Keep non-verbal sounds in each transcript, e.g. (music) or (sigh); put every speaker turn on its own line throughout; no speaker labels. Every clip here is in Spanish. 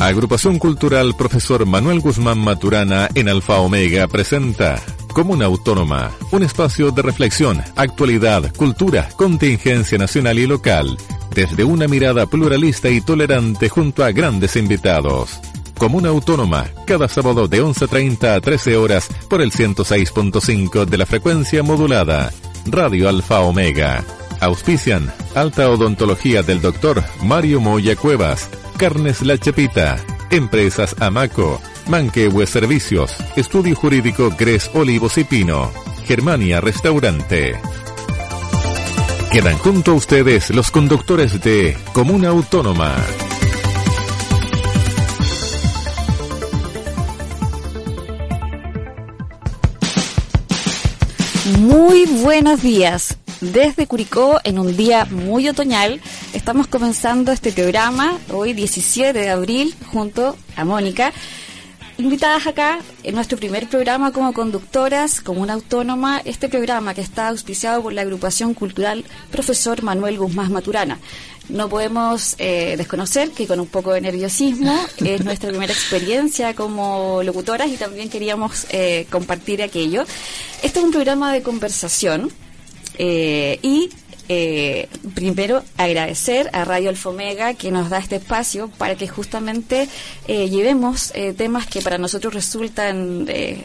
Agrupación Cultural Profesor Manuel Guzmán Maturana en Alfa Omega presenta Comuna Autónoma, un espacio de reflexión, actualidad, cultura, contingencia nacional y local, desde una mirada pluralista y tolerante junto a grandes invitados. Comuna Autónoma, cada sábado de 11.30 a 13 horas por el 106.5 de la frecuencia modulada. Radio Alfa Omega. Auspician Alta Odontología del Dr. Mario Moya Cuevas, Carnes La Chepita, Empresas Amaco, Manquehue Servicios, Estudio Jurídico Gres Olivos y Pino, Germania Restaurante. Quedan junto a ustedes los conductores de Comuna Autónoma.
Muy buenos días. Desde Curicó, en un día muy otoñal, estamos comenzando este programa hoy 17 de abril junto a Mónica. Invitadas acá en nuestro primer programa como conductoras, como una autónoma, este programa que está auspiciado por la agrupación cultural Profesor Manuel Guzmán Maturana. No podemos eh, desconocer que con un poco de nerviosismo (laughs) es nuestra primera experiencia como locutoras y también queríamos eh, compartir aquello. Este es un programa de conversación eh, y eh, primero agradecer a Radio Alfomega que nos da este espacio para que justamente eh, llevemos eh, temas que para nosotros resultan eh,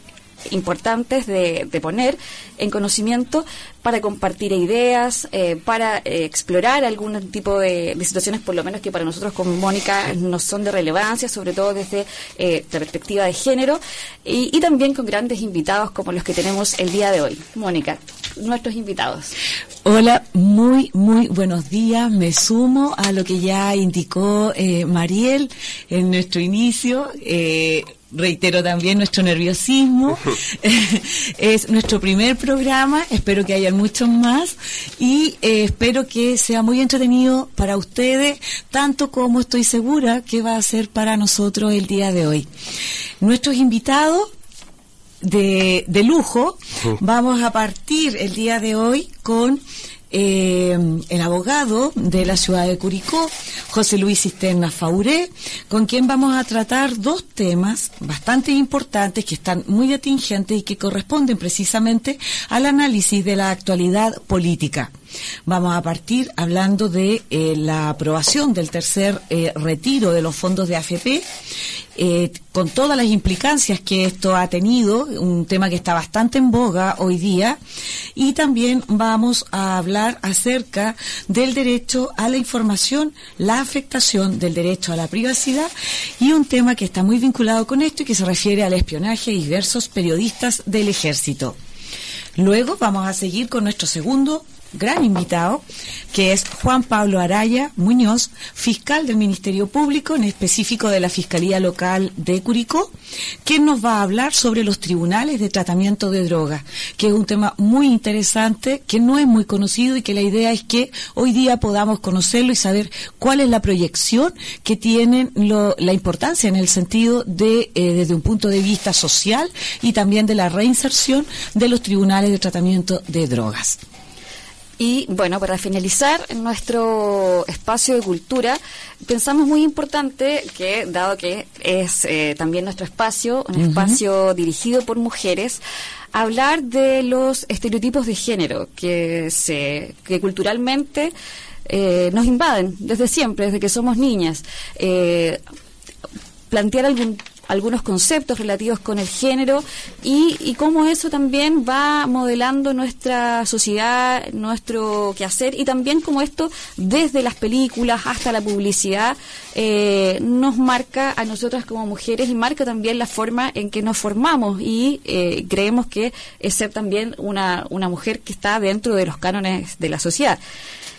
importantes de, poner en conocimiento para compartir ideas, eh, para eh, explorar algún tipo de, situaciones, por lo menos que para nosotros como Mónica no son de relevancia, sobre todo desde eh, la perspectiva de género, y, y, también con grandes invitados como los que tenemos el día de hoy. Mónica, nuestros invitados.
Hola, muy, muy buenos días. Me sumo a lo que ya indicó Mariel en nuestro inicio reitero también nuestro nerviosismo. (laughs) (laughs) es nuestro primer programa, espero que haya muchos más y eh, espero que sea muy entretenido para ustedes, tanto como estoy segura que va a ser para nosotros el día de hoy. Nuestros invitados de, de lujo, vamos a partir el día de hoy con eh, el abogado de la ciudad de Curicó, José Luis Cisterna Fauré, con quien vamos a tratar dos temas bastante importantes que están muy atingentes y que corresponden precisamente al análisis de la actualidad política. Vamos a partir hablando de eh, la aprobación del tercer eh, retiro de los fondos de AFP, eh, con todas las implicancias que esto ha tenido, un tema que está bastante en boga hoy día, y también vamos a hablar acerca del derecho a la información, la afectación del derecho a la privacidad, y un tema que está muy vinculado con esto y que se refiere al espionaje y diversos periodistas del ejército. Luego vamos a seguir con nuestro segundo gran invitado, que es Juan Pablo Araya Muñoz, fiscal del Ministerio Público, en específico de la Fiscalía Local de Curicó, quien nos va a hablar sobre los tribunales de tratamiento de drogas, que es un tema muy interesante, que no es muy conocido y que la idea es que hoy día podamos conocerlo y saber cuál es la proyección que tienen la importancia en el sentido de, eh, desde un punto de vista social y también de la reinserción de los tribunales de tratamiento de drogas.
Y bueno, para finalizar nuestro espacio de cultura, pensamos muy importante que, dado que es eh, también nuestro espacio, un uh -huh. espacio dirigido por mujeres, hablar de los estereotipos de género que se, que culturalmente eh, nos invaden desde siempre, desde que somos niñas. Eh, plantear algún algunos conceptos relativos con el género y, y cómo eso también va modelando nuestra sociedad, nuestro quehacer y también como esto desde las películas hasta la publicidad eh, nos marca a nosotras como mujeres y marca también la forma en que nos formamos y eh, creemos que es ser también una, una mujer que está dentro de los cánones de la sociedad.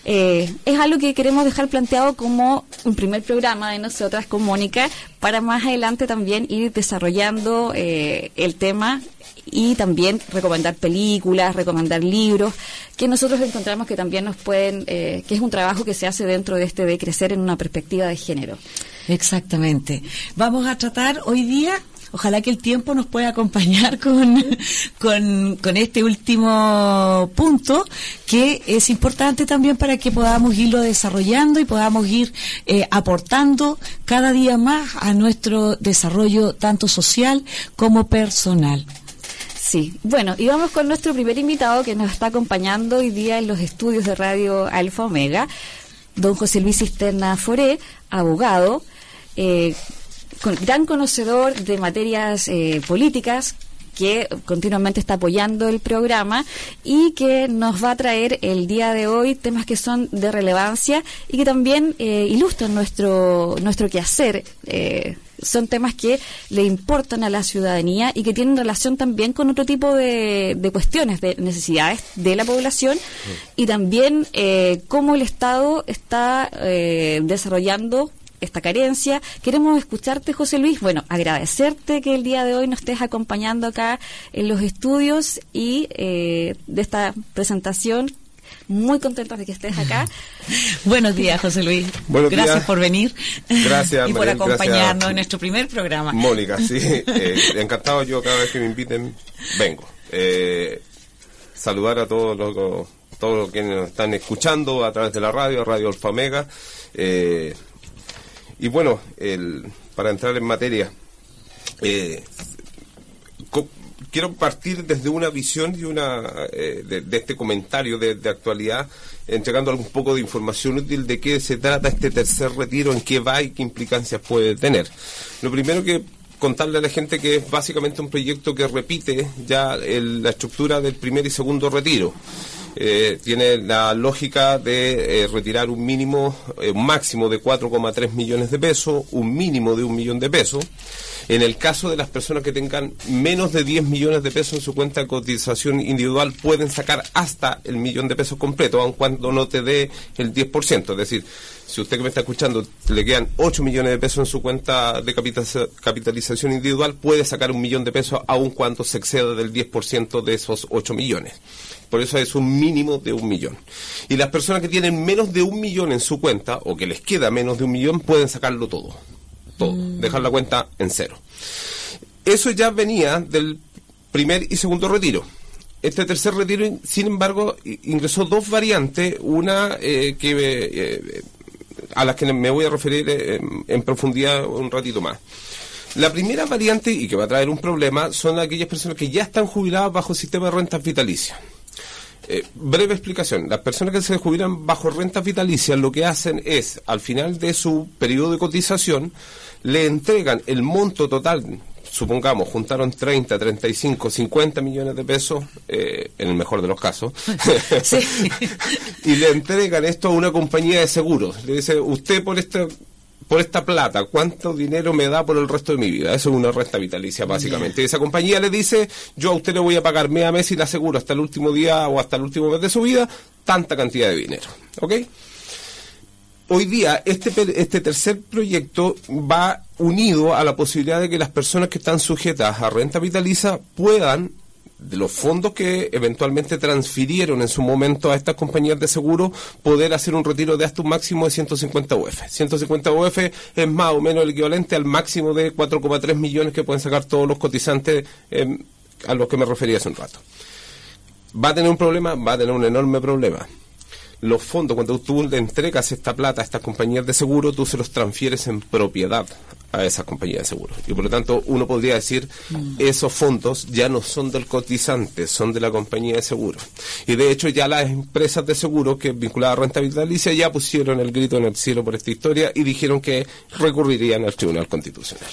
Eh, es algo que queremos dejar planteado como un primer programa de nosotras con Mónica para más adelante también ir desarrollando eh, el tema y también recomendar películas, recomendar libros que nosotros encontramos que también nos pueden, eh, que es un trabajo que se hace dentro de este de crecer en una perspectiva de género.
Exactamente. Vamos a tratar hoy día ojalá que el tiempo nos pueda acompañar (laughs) con, con, este último punto, que es importante también para que podamos irlo desarrollando y podamos ir eh, aportando cada día más a nuestro desarrollo tanto social como personal.
Sí, bueno, y vamos con nuestro primer invitado que nos está acompañando hoy día en los estudios de Radio Alfa Omega, don José Luis Cisterna Foré, abogado, eh, gran conocedor de materias eh, políticas, que continuamente está apoyando el programa y que nos va a traer el día de hoy temas que son de relevancia y que también eh, ilustran nuestro nuestro quehacer. Eh, son temas que le importan a la ciudadanía y que tienen relación también con otro tipo de, de cuestiones, de necesidades de la población y también eh, cómo el Estado está eh, desarrollando esta carencia. Queremos escucharte, José Luis. Bueno, agradecerte que el día de hoy nos estés acompañando acá en los estudios y eh, de esta presentación. Muy contentos de que estés acá. (laughs)
Buenos días, José Luis.
Buenos
gracias por venir.
Gracias, (laughs)
y por acompañarnos en nuestro primer programa.
Mónica, sí. (laughs) Eh, encantado yo cada vez que me inviten, vengo. Eh, saludar a todos los todos los que nos están escuchando a través de la radio, Radio Alfa Mega. Eh, y bueno, el, para entrar en materia, eh, quiero partir desde una visión y una eh, de, este comentario de, actualidad, entregando un poco de información útil de qué se trata este tercer retiro, en qué va y qué implicancias puede tener. Lo primero que contarle a la gente que es básicamente un proyecto que repite ya la estructura del primer y segundo retiro. Eh, tiene la lógica de eh, retirar un mínimo, eh, un máximo de 4,3 millones de pesos, un mínimo de un millón de pesos. En el caso de las personas que tengan menos de 10 millones de pesos en su cuenta de cotización individual, pueden sacar hasta el millón de pesos completo, aun cuando no te dé el 10%. Es decir, si usted que me está escuchando le quedan 8 millones de pesos en su cuenta de capitalización individual, puede sacar un millón de pesos aun cuando se exceda del 10% de esos 8 millones. Por eso es un mínimo de un millón. Y las personas que tienen menos de un millón en su cuenta, o que les queda menos de un millón, pueden sacarlo todo. Todo. Mm. Dejar la cuenta en cero. Eso ya venía del primer y segundo retiro. Este tercer retiro, sin embargo, ingresó dos variantes, una eh, que eh, a las que me voy a referir eh, en profundidad un ratito más. La primera variante, y que va a traer un problema, son aquellas personas que ya están jubiladas bajo el sistema de rentas vitalicias. Eh, breve explicación. Las personas que se jubilan bajo rentas vitalicias lo que hacen es, al final de su periodo de cotización, le entregan el monto total, supongamos, juntaron 30, 35, 50 millones de pesos, eh, en el mejor de los casos, (laughs) (laughs) y le entregan esto a una compañía de seguros. Le dice, usted por este por esta plata, ¿cuánto dinero me da por el resto de mi vida? Eso es una renta vitalicia, básicamente. esa compañía le dice, yo a usted le voy a pagar mes a mes y le aseguro hasta el último día o hasta el último mes de su vida tanta cantidad de dinero. ¿Ok? Hoy día, este, este tercer proyecto va unido a la posibilidad de que las personas que están sujetas a renta vitalicia puedan de los fondos que eventualmente transfirieron en su momento a estas compañías de seguro, poder hacer un retiro de hasta un máximo de 150 UF. 150 UF es más o menos el equivalente al máximo de 4,3 millones que pueden sacar todos los cotizantes em, a los que me refería hace un rato. ¿Va a tener un problema? Va a tener un enorme problema los fondos, cuando tú le entregas esta plata a estas compañías de seguro, tú se los transfieres en propiedad a esas compañías de seguro. Y por lo tanto, uno podría decir, mm. esos fondos ya no son del cotizante, son de la compañía de seguro. Y de hecho, ya las empresas de seguro que vinculadas a renta vitalicia ya pusieron el grito en el cielo por esta historia y dijeron que recurrirían al Tribunal Constitucional.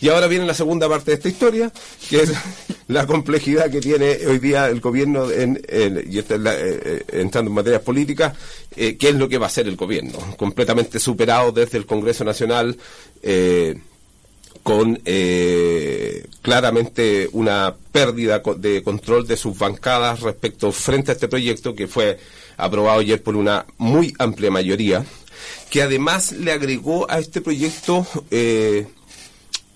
Y ahora viene la segunda parte de esta historia, que es (laughs) la complejidad que tiene hoy día el gobierno, en, y está eh, eh, entrando en materias políticas, eh, qué es lo que va a hacer el gobierno, completamente superado desde el Congreso Nacional. con claramente una pérdida de control de sus bancadas respecto frente a este proyecto que fue aprobado ayer por una muy amplia mayoría, que además le agregó a este proyecto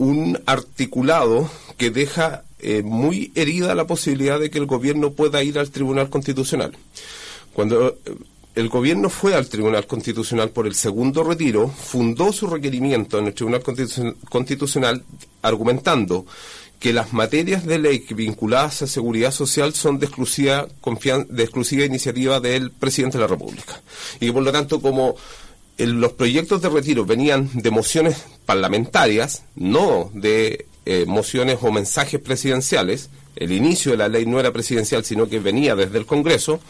un articulado que deja eh, muy herida la posibilidad de que el gobierno pueda ir al Tribunal Constitucional. Cuando eh, el gobierno fue al Tribunal Constitucional por el segundo retiro, fundó su requerimiento en el Tribunal Constitucional argumentando que las materias de ley vinculadas a seguridad social son de exclusiva, de exclusiva iniciativa del presidente de la República. Y que por lo tanto, como los proyectos de retiro venían de mociones parlamentarias, no de eh, mociones o mensajes presidenciales, el inicio de la ley no era presidencial, sino que venía desde el Congreso,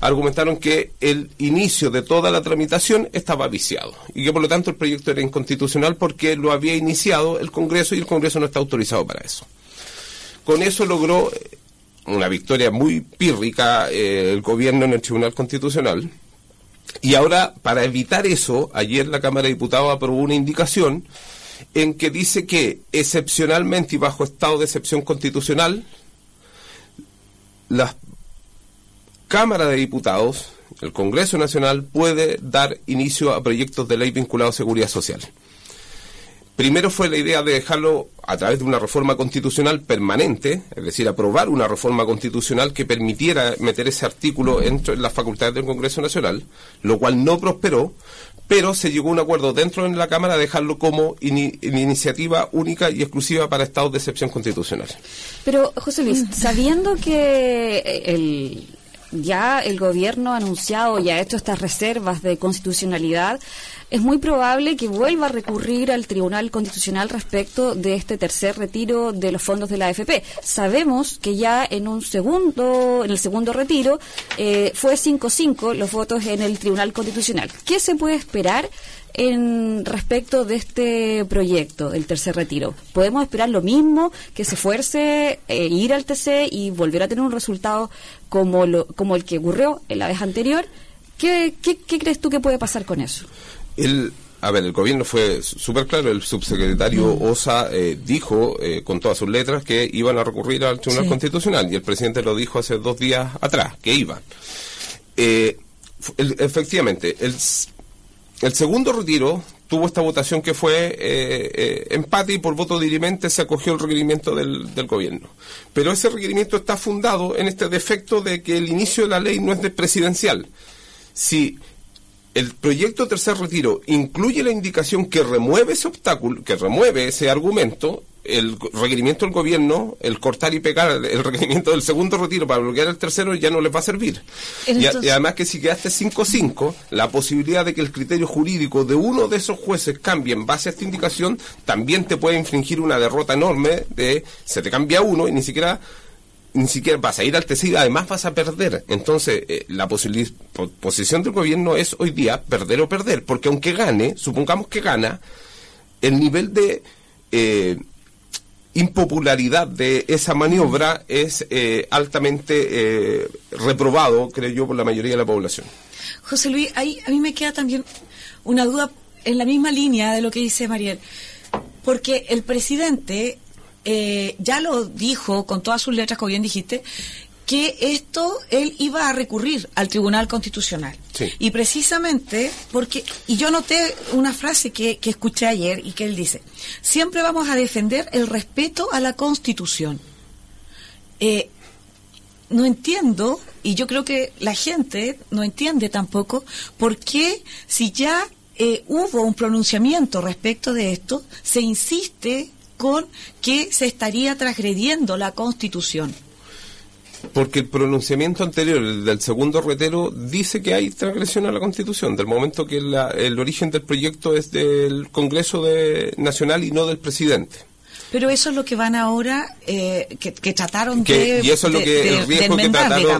argumentaron que el inicio de toda la tramitación estaba viciado y que por lo tanto el proyecto era inconstitucional porque lo había iniciado el Congreso y el Congreso no está autorizado para eso. Con eso logró eh, una victoria muy pírrica eh, el gobierno en el Tribunal Constitucional. Y ahora, para evitar eso, ayer la Cámara de Diputados aprobó una indicación en que dice que excepcionalmente y bajo estado de excepción constitucional, la Cámara de Diputados, el Congreso Nacional, puede dar inicio a proyectos de ley vinculados a seguridad social. Primero fue la idea de dejarlo a través de una reforma constitucional permanente, es decir, aprobar una reforma constitucional que permitiera meter ese artículo entre las facultades del Congreso Nacional, lo cual no prosperó, pero se llegó a un acuerdo dentro de la Cámara de dejarlo como iniciativa única y exclusiva para estados de excepción constitucional.
Pero, José Luis, sabiendo que el ya el gobierno ha anunciado y ha hecho estas reservas de constitucionalidad, es muy probable que vuelva a recurrir al Tribunal Constitucional respecto de este tercer retiro de los fondos de la AFP. Sabemos que ya en un segundo, en el segundo retiro, eh, fue 5-5 los votos en el Tribunal Constitucional. ¿Qué se puede esperar? En respecto de este proyecto del tercer retiro. ¿Podemos esperar lo mismo, que se esfuerce eh, ir al TC y volver a tener un resultado como, lo, como el que ocurrió en la vez anterior? ¿Qué, qué, qué crees tú que puede pasar con eso?
El, a ver, el gobierno fue súper claro, el subsecretario mm. Osa eh, dijo eh, con todas sus letras que iban a recurrir al Tribunal Constitucional y el presidente lo dijo hace dos días atrás, que iban. Eh, efectivamente, el, el, segundo retiro tuvo esta votación que fue empate y por voto dirimente se acogió el requerimiento del, del, gobierno. Pero ese requerimiento está fundado en este defecto de que el inicio de la ley no es de presidencial. Si el proyecto tercer retiro incluye la indicación que remueve ese obstáculo, que remueve ese argumento, el requerimiento del gobierno, el cortar y pegar el requerimiento del segundo retiro para bloquear el tercero ya no les va a servir. Y, además que si quedaste 5-5, la posibilidad de que el criterio jurídico de uno de esos jueces cambie en base a esta indicación también te puede infringir una derrota enorme de se te cambia uno y ni siquiera ni siquiera vas a ir al TC además vas a perder. Entonces, eh, la posición del gobierno es hoy día perder o perder, porque aunque gane, supongamos que gana, el nivel de eh, impopularidad de esa maniobra es eh, altamente reprobado, creo yo, por la mayoría de la población.
José Luis, ahí a mí me queda también una duda en la misma línea de lo que dice Mariel, porque el presidente eh, ya lo dijo con todas sus letras, como bien dijiste, que esto él iba a recurrir al Tribunal Constitucional. Y precisamente porque, y yo noté una frase que, que, escuché ayer y que él dice, siempre vamos a defender el respeto a la Constitución. Eh, no entiendo, y yo creo que la gente no entiende tampoco, por qué si ya eh, hubo un pronunciamiento respecto de esto, se insiste con que se estaría transgrediendo la Constitución.
Porque el pronunciamiento anterior, el del segundo retero, dice que hay transgresión a la Constitución, del momento que el origen del proyecto es del Congreso de, Nacional y no del presidente.
Pero eso es lo que van ahora, eh, que, trataron de.
Y eso es lo que el riesgo que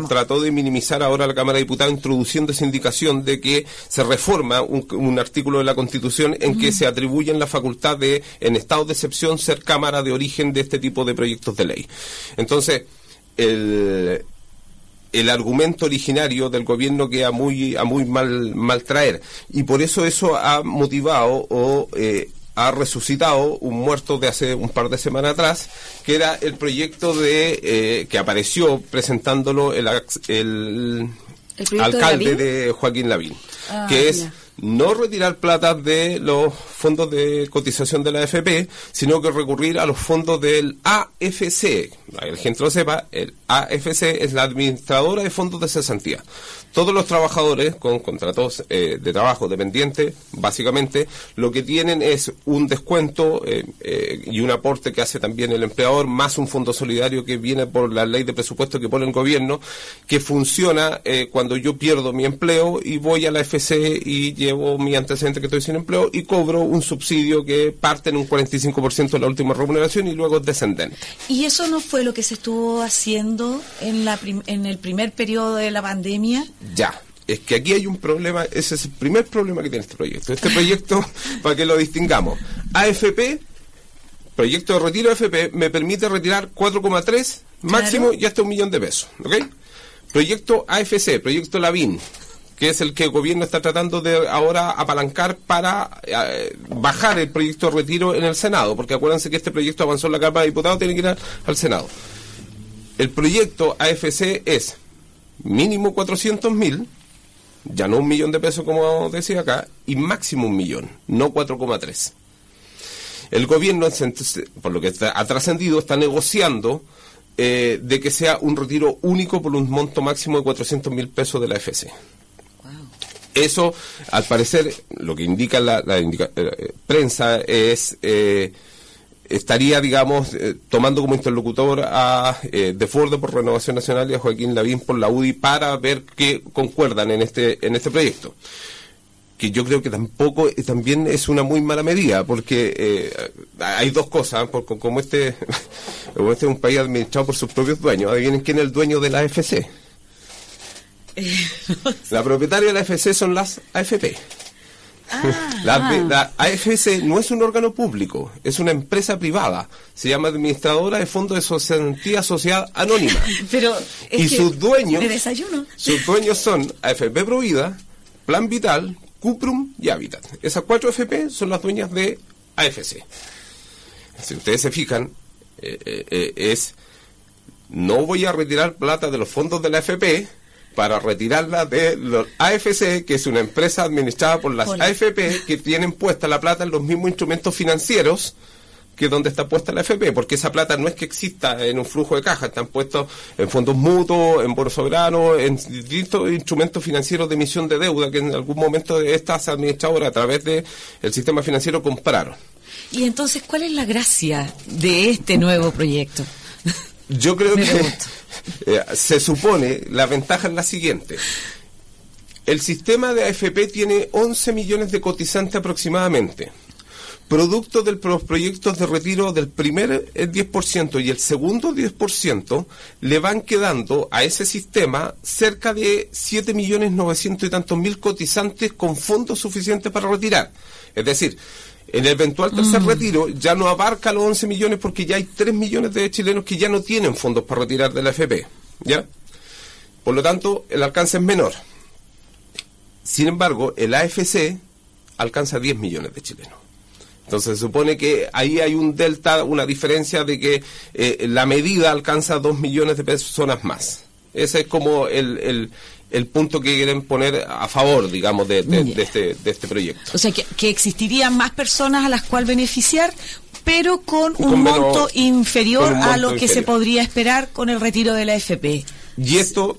trató de minimizar ahora la Cámara de Diputados, introduciendo esa indicación de que se reforma un, artículo de la Constitución en que se atribuyen la facultad de, en estado de excepción, ser Cámara de origen de este tipo de proyectos de ley. Entonces, el el argumento originario del gobierno queda muy a muy mal mal traer. Y por eso eso ha motivado o eh, ha resucitado un muerto de hace un par de semanas atrás, que era el proyecto de eh, que apareció presentándolo el, el, alcalde de, Joaquín Lavín, ah, que es no retirar plata de los fondos de cotización de la AFP, sino que recurrir a los fondos del AFC. El gente lo sepa, el AFC es la administradora de fondos de cesantía todos los trabajadores con contratos eh, de trabajo dependientes, básicamente, lo que tienen es un descuento eh, eh, y un aporte que hace también el empleador, más un fondo solidario que viene por la ley de presupuesto que pone el gobierno, que funciona cuando yo pierdo mi empleo y voy a la FC y llevo mi antecedente que estoy sin empleo y cobro un subsidio que parte en un 45% de la última remuneración y luego es descendente.
¿Y eso no fue lo que se estuvo haciendo en, la en el primer periodo de la pandemia?
Ya, es que aquí hay un problema, ese es el primer problema que tiene este proyecto. Este proyecto, (laughs) para que lo distingamos, AFP, proyecto de retiro AFP, me permite retirar 4,3 máximo y hasta un millón de pesos. ¿ok? Proyecto AFC, proyecto Lavín, que es el que el gobierno está tratando de ahora apalancar para eh, bajar el proyecto de retiro en el Senado, porque acuérdense que este proyecto avanzó en la Cámara de Diputados, tiene que ir al Senado. El proyecto AFC es mínimo 400 mil, ya no un millón de pesos como decía acá, y máximo un millón, no 4,3. El gobierno, por lo que ha trascendido, está negociando eh, de que sea un retiro único por un monto máximo de 400 mil pesos de la FC. Eso, al parecer, lo que indica la, eh, prensa es eh, estaría, digamos, eh, tomando como interlocutor a eh, De Ford por Renovación Nacional y a Joaquín Lavín por la UDI para ver qué concuerdan en este, en este proyecto. Que yo creo que tampoco, eh, también es una muy mala medida, porque eh, hay dos cosas, porque como este, (laughs) como este es un país administrado por sus propios dueños, adivinen quién es el dueño de la AFC. (laughs) La propietaria de la AFC son las AFP. Ah, la, AFC no es un órgano público, es una empresa privada. Se llama Administradora de Fondos de Sociedad, Sociedad Anónima. (laughs)
Pero
y sus dueños,
desayuno.
sus dueños son AFP Provida, Plan Vital, Cuprum y Habitat. Esas cuatro AFP son las dueñas de AFC. Si ustedes se fijan, eh, eh, eh, es no voy a retirar plata de los fondos de la AFP para retirarla de los AFC, que es una empresa administrada por las AFP que tienen puesta la plata en los mismos instrumentos financieros que donde está puesta la AFP, porque esa plata no es que exista en un flujo de caja, están puestos en fondos mutuos, en bonos soberanos, en distintos instrumentos financieros de emisión de deuda que en algún momento estas administradoras a través del el sistema financiero compraron.
Y entonces, ¿cuál es la gracia de este nuevo proyecto? (laughs)
Yo creo que (laughs) eh, se supone, la ventaja es la siguiente. El sistema de AFP tiene 11 millones de cotizantes aproximadamente. Producto de los proyectos de retiro del primer 10% y el segundo 10%, le van quedando a ese sistema cerca de 7 millones 900 y tantos mil cotizantes con fondos suficientes para retirar. Es decir, en el eventual tercer mm. retiro ya no abarca los 11 millones porque ya hay 3 millones de chilenos que ya no tienen fondos para retirar de la FP. ¿Ya? Por lo tanto, el alcance es menor. Sin embargo, el AFC alcanza 10 millones de chilenos. Entonces se supone que ahí hay un delta, una diferencia de que eh, la medida alcanza 2 millones de personas más. Ese es como el, el punto que quieren poner a favor, digamos, de, este, de este proyecto.
O sea, que, existirían más personas a las cuales beneficiar, pero con, un monto inferior a lo que se podría esperar con el retiro de la FP.
Y esto,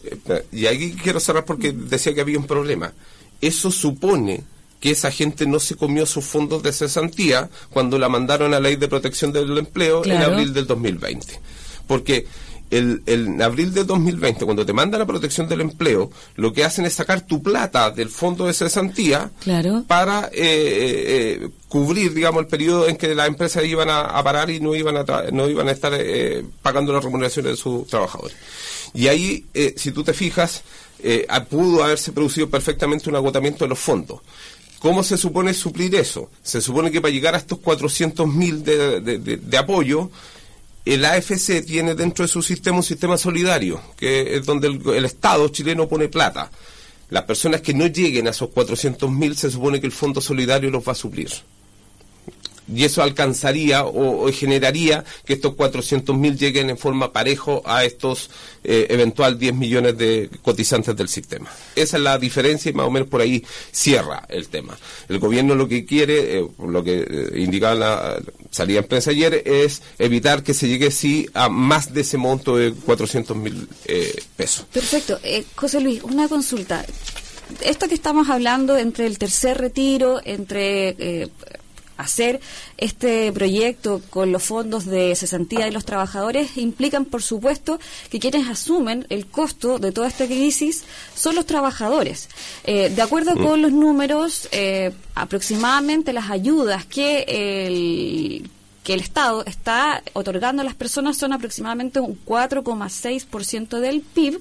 y aquí quiero cerrar porque decía que había un problema. Eso supone que esa gente no se comió sus fondos de cesantía cuando la mandaron a la ley de protección del empleo en abril del 2020. Porque el, en abril de 2020, cuando te mandan la protección del empleo, lo que hacen es sacar tu plata del fondo de cesantía para eh, eh, eh, cubrir, digamos, el periodo en que las empresas iban a, parar y no iban a, no iban a estar pagando las remuneraciones de sus trabajadores. Y ahí, si tú te fijas, pudo haberse producido perfectamente un agotamiento de los fondos. ¿Cómo se supone suplir eso? Se supone que para llegar a estos 400.000 de, de, de, de apoyo, el AFC tiene dentro de su sistema un sistema solidario, que es donde el, Estado chileno pone plata. Las personas que no lleguen a esos 400.000 se supone que el Fondo Solidario los va a suplir. Y eso alcanzaría o, generaría que estos 400.000 lleguen en forma parejo a estos eh, eventual 10 millones de cotizantes del sistema. Esa es la diferencia y más o menos por ahí cierra el tema. El gobierno lo que quiere, eh, lo que eh, indicaba la salida en prensa ayer, es evitar que se llegue sí a más de ese monto de 400.000 eh, pesos.
Perfecto. José Luis, una consulta esto que estamos hablando entre el tercer retiro, entre hacer este proyecto con los fondos de cesantía de los trabajadores implican, por supuesto, que quienes asumen el costo de toda esta crisis son los trabajadores. Eh, de acuerdo con los números, eh, aproximadamente las ayudas que el que el Estado está otorgando a las personas son aproximadamente un 4,6% del PIB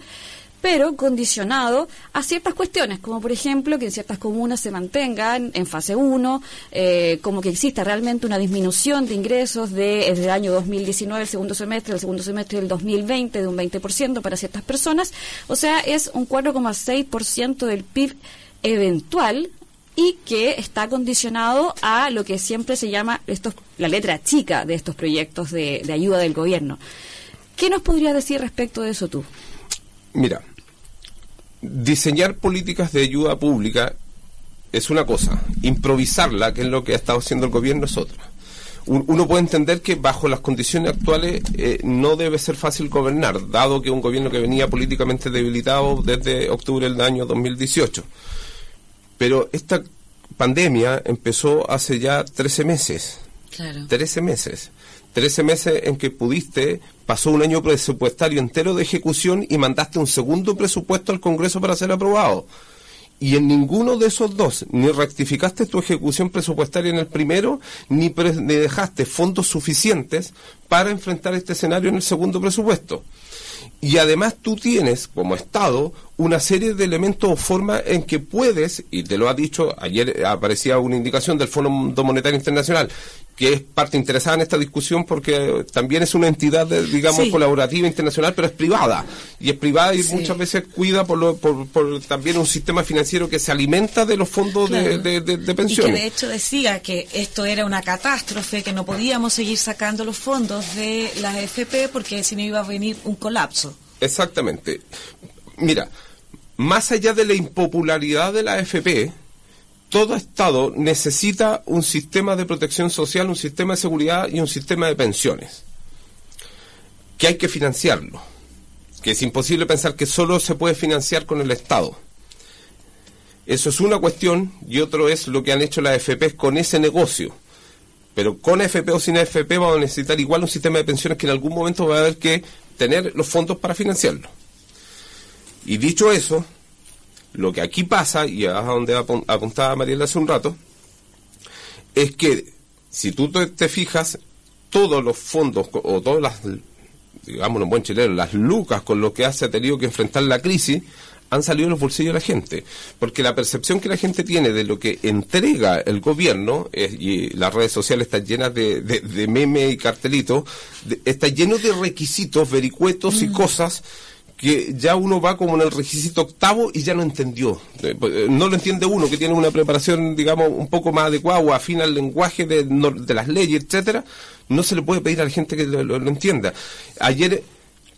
pero condicionado a ciertas cuestiones, como por ejemplo que en ciertas comunas se mantengan en fase 1, eh, como que exista realmente una disminución de ingresos de, desde el año 2019, el segundo semestre, el segundo semestre del 2020, de un 20% para ciertas personas. O sea, es un 4,6% del PIB eventual y que está condicionado a lo que siempre se llama estos, la letra chica de estos proyectos de, de ayuda del gobierno. ¿Qué nos podría decir respecto de eso tú?
Mira, diseñar políticas de ayuda pública es una cosa, improvisarla, que es lo que ha estado haciendo el gobierno, es otra. Uno puede entender que bajo las condiciones actuales eh, no debe ser fácil gobernar, dado que un gobierno que venía políticamente debilitado desde octubre del año 2018. Pero esta pandemia empezó hace ya 13 meses. Claro. 13 meses. 13 meses en que pudiste, pasó un año presupuestario entero de ejecución y mandaste un segundo presupuesto al Congreso para ser aprobado. Y en ninguno de esos dos, ni rectificaste tu ejecución presupuestaria en el primero, ni, ni dejaste fondos suficientes para enfrentar este escenario en el segundo presupuesto. Y además tú tienes, como Estado, una serie de elementos o formas en que puedes, y te lo ha dicho, ayer aparecía una indicación del Fondo Monetario Internacional, que es parte interesada en esta discusión porque también es una entidad, digamos, colaborativa internacional, pero es privada. Y es privada y muchas veces cuida por, por, también un sistema financiero que se alimenta de los fondos de, de, pensiones. Y
que de hecho decía que esto era una catástrofe, que no podíamos seguir sacando los fondos de las AFP porque si no iba a venir un colapso.
Exactamente. Mira, más allá de la impopularidad de la AFP, todo Estado necesita un sistema de protección social, un sistema de seguridad y un sistema de pensiones, que hay que financiarlo, que es imposible pensar que solo se puede financiar con el Estado. Eso es una cuestión y otro es lo que han hecho las AFP con ese negocio. Pero con AFP o sin AFP vamos a necesitar igual un sistema de pensiones que en algún momento va a haber que tener los fondos para financiarlo. Y dicho eso, lo que aquí pasa, y es a donde apuntaba Mariela hace un rato, es que si tú te, fijas, todos los fondos o todas las, digamos en buen chileno, las lucas con lo que se ha tenido que enfrentar la crisis, han salido en los bolsillos de la gente. Porque la percepción que la gente tiene de lo que entrega el gobierno, y las redes sociales están llenas de, de, memes y cartelitos, está lleno de requisitos, vericuetos y mm. cosas que ya uno va como en el requisito octavo y ya no entendió. Eh, pues, eh, no lo entiende uno, que tiene una preparación, digamos, un poco más adecuada o afina al lenguaje de, de las leyes, etcétera. No se le puede pedir a la gente que lo, entienda. Ayer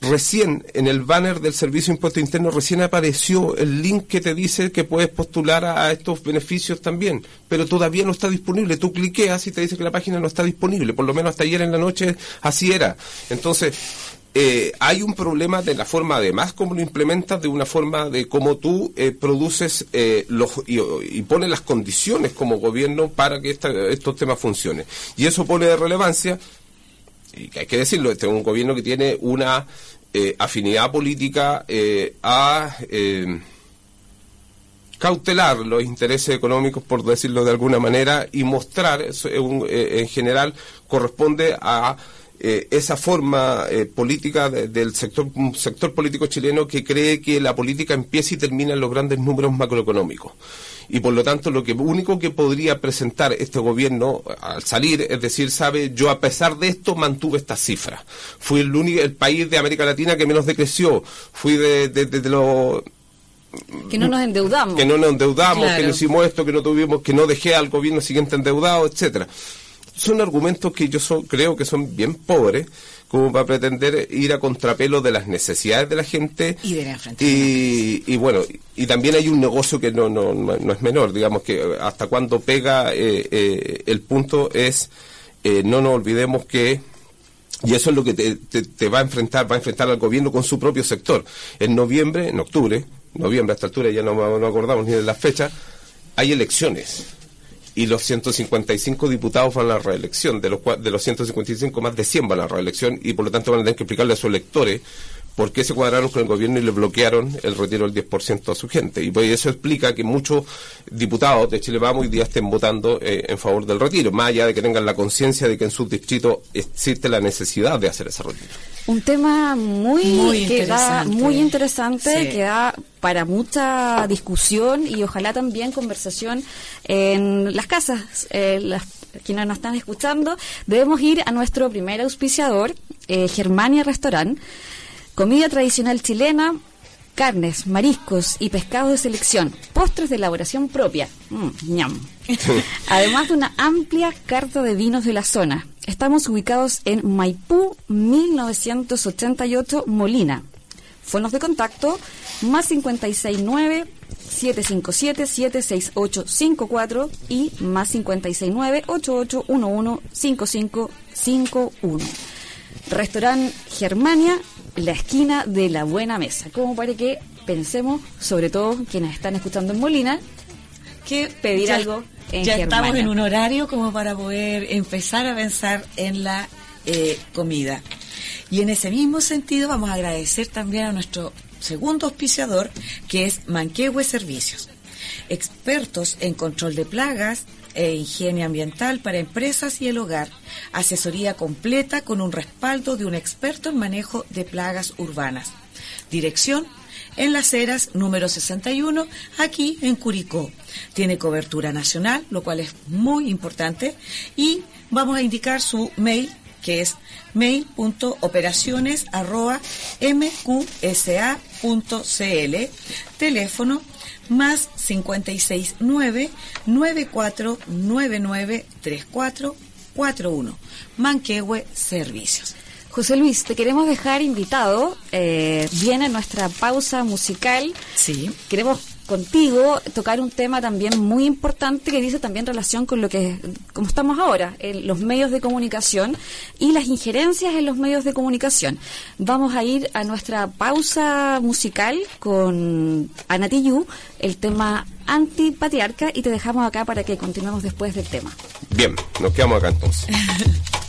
recién en el banner del Servicio de Impuesto Interno recién apareció el link que te dice que puedes postular a, estos beneficios también, pero todavía no está disponible. Tú cliqueas y te dice que la página no está disponible, por lo menos hasta ayer en la noche así era. Entonces, eh, hay un problema de la forma, además, como lo implementas, de una forma de cómo tú eh, produces eh, los, y, pones las condiciones como gobierno para que estos temas funcionen. Y eso pone de relevancia, y hay que decirlo, este es un gobierno que tiene una afinidad política a cautelar los intereses económicos, por decirlo de alguna manera, y mostrar, en general, corresponde a eh, esa forma eh, política del sector, sector político chileno que cree que la política empieza y termina en los grandes números macroeconómicos. Y por lo tanto, lo que único que podría presentar este gobierno al salir es decir, sabe, yo a pesar de esto mantuve estas cifras. Fui el único, el país de América Latina que menos decreció. Fui de, de, de, los
que no nos endeudamos
que no nos endeudamos que no hicimos esto que no tuvimos que no dejé al gobierno siguiente endeudado etcétera son argumentos que yo creo que son bien pobres como para pretender ir a contrapelo de las necesidades de la gente.
Y de
y, bueno, y también hay un negocio que no, no, no es menor, digamos que hasta cuando pega eh, eh, el punto es, eh, no nos olvidemos que y eso es lo que te, te, va a enfrentar, va a enfrentar al gobierno con su propio sector. En noviembre, en octubre, noviembre a esta altura ya no, no acordamos ni de la fecha, hay elecciones y los 155 diputados van a la reelección. De los, de los 155, más de 100 van a la reelección y por lo tanto van a tener que explicarle a sus electores por qué se cuadraron con el gobierno y le bloquearon el retiro del 10% a su gente. Y pues eso explica que muchos diputados de Chile Vamos hoy día estén votando eh, en favor del retiro, más allá de que tengan la conciencia de que en sus distritos existe la necesidad de hacer ese retiro.
Un tema muy, muy que interesante, da, muy interesante que da para mucha discusión y ojalá también conversación en las casas, eh, las quienes nos están escuchando, debemos ir a nuestro primer auspiciador, eh, Germania Restaurant, comida tradicional chilena, carnes, mariscos y pescados de selección, postres de elaboración propia, mm, ñam. (laughs) además de una amplia carta de vinos de la zona. Estamos ubicados en Maipú 1988 Molina. Fonos de contacto más 569 757 76854 y más 569 8811 5551. Restaurante Germania, la esquina de la buena mesa. Como para que pensemos, sobre todo quienes están escuchando en Molina, que pedir algo
ya estamos en un horario como para poder empezar a pensar en la eh, comida. Y en ese mismo sentido vamos a agradecer también a nuestro segundo auspiciador, que es Manquehue Servicios. Expertos en control de plagas e higiene ambiental para empresas y el hogar. Asesoría completa con un respaldo de un experto en manejo de plagas urbanas. Dirección en Las Heras, número 61, aquí en Curicó. Tiene cobertura nacional, lo cual es muy importante, y vamos a indicar su mail que es mail.operaciones.mqsa.cl, teléfono más 569 9499 3441. Manquehue Servicios.
José Luis, te queremos dejar invitado. Eh, viene nuestra pausa musical.
Sí.
Queremos contigo tocar un tema también muy importante que dice también relación con lo que como estamos ahora en los medios de comunicación y las injerencias en los medios de comunicación vamos a ir a nuestra pausa musical con Anatiyu el tema antipatriarca y te dejamos acá para que continuemos después del tema
bien nos quedamos acá entonces (laughs)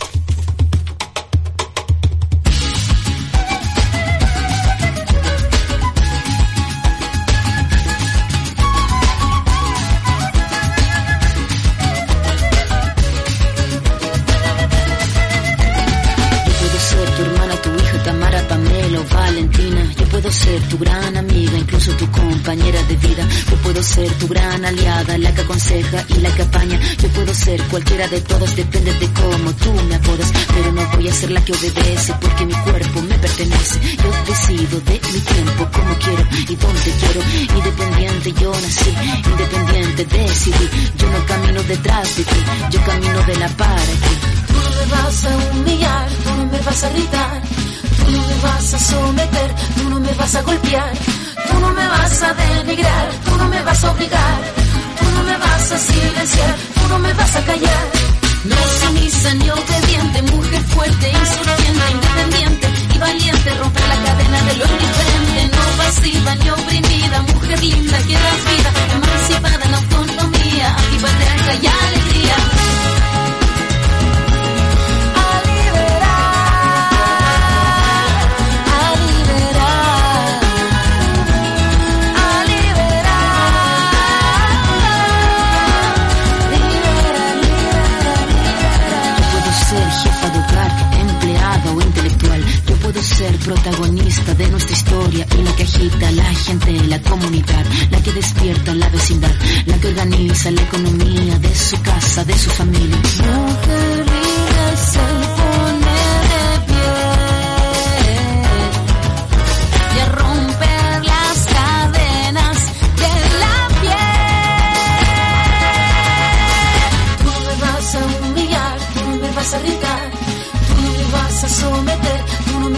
ser tu gran amiga, incluso tu compañera de vida. Yo puedo ser tu gran aliada, la que aconseja y la que apaña. Yo puedo ser cualquiera de todos, depende de cómo tú me apodas. Pero no voy a ser la que obedece porque mi cuerpo me pertenece. Yo decido de mi tiempo, como quiero y dónde quiero. Independiente yo nací, independiente decidí. Yo no camino detrás de ti, yo camino de la para ti. Tú no me vas a humillar, tú no me vas a gritar. No me vas a someter, tú no me vas a golpear, tú no me vas a denigrar, tú no me vas a obligar, tú no me vas a silenciar, tú no me vas a callar. No sumisa ni obediente, mujer fuerte, insurgente, independiente y valiente, romper la cadena de lo indiferente, no pasiva ni oprimida, mujer linda que das vida, emancipada en autonomía, antipatriarca y alegría. Protagonista de nuestra historia y la que agita la gente, la comunidad, la que despierta la vecindad, la que organiza la economía de su casa, de su familia. Mujer se pone de pie y a romper las cadenas de la piel. Tú me vas a humillar, tú no vas a gritar, tú me vas a someter,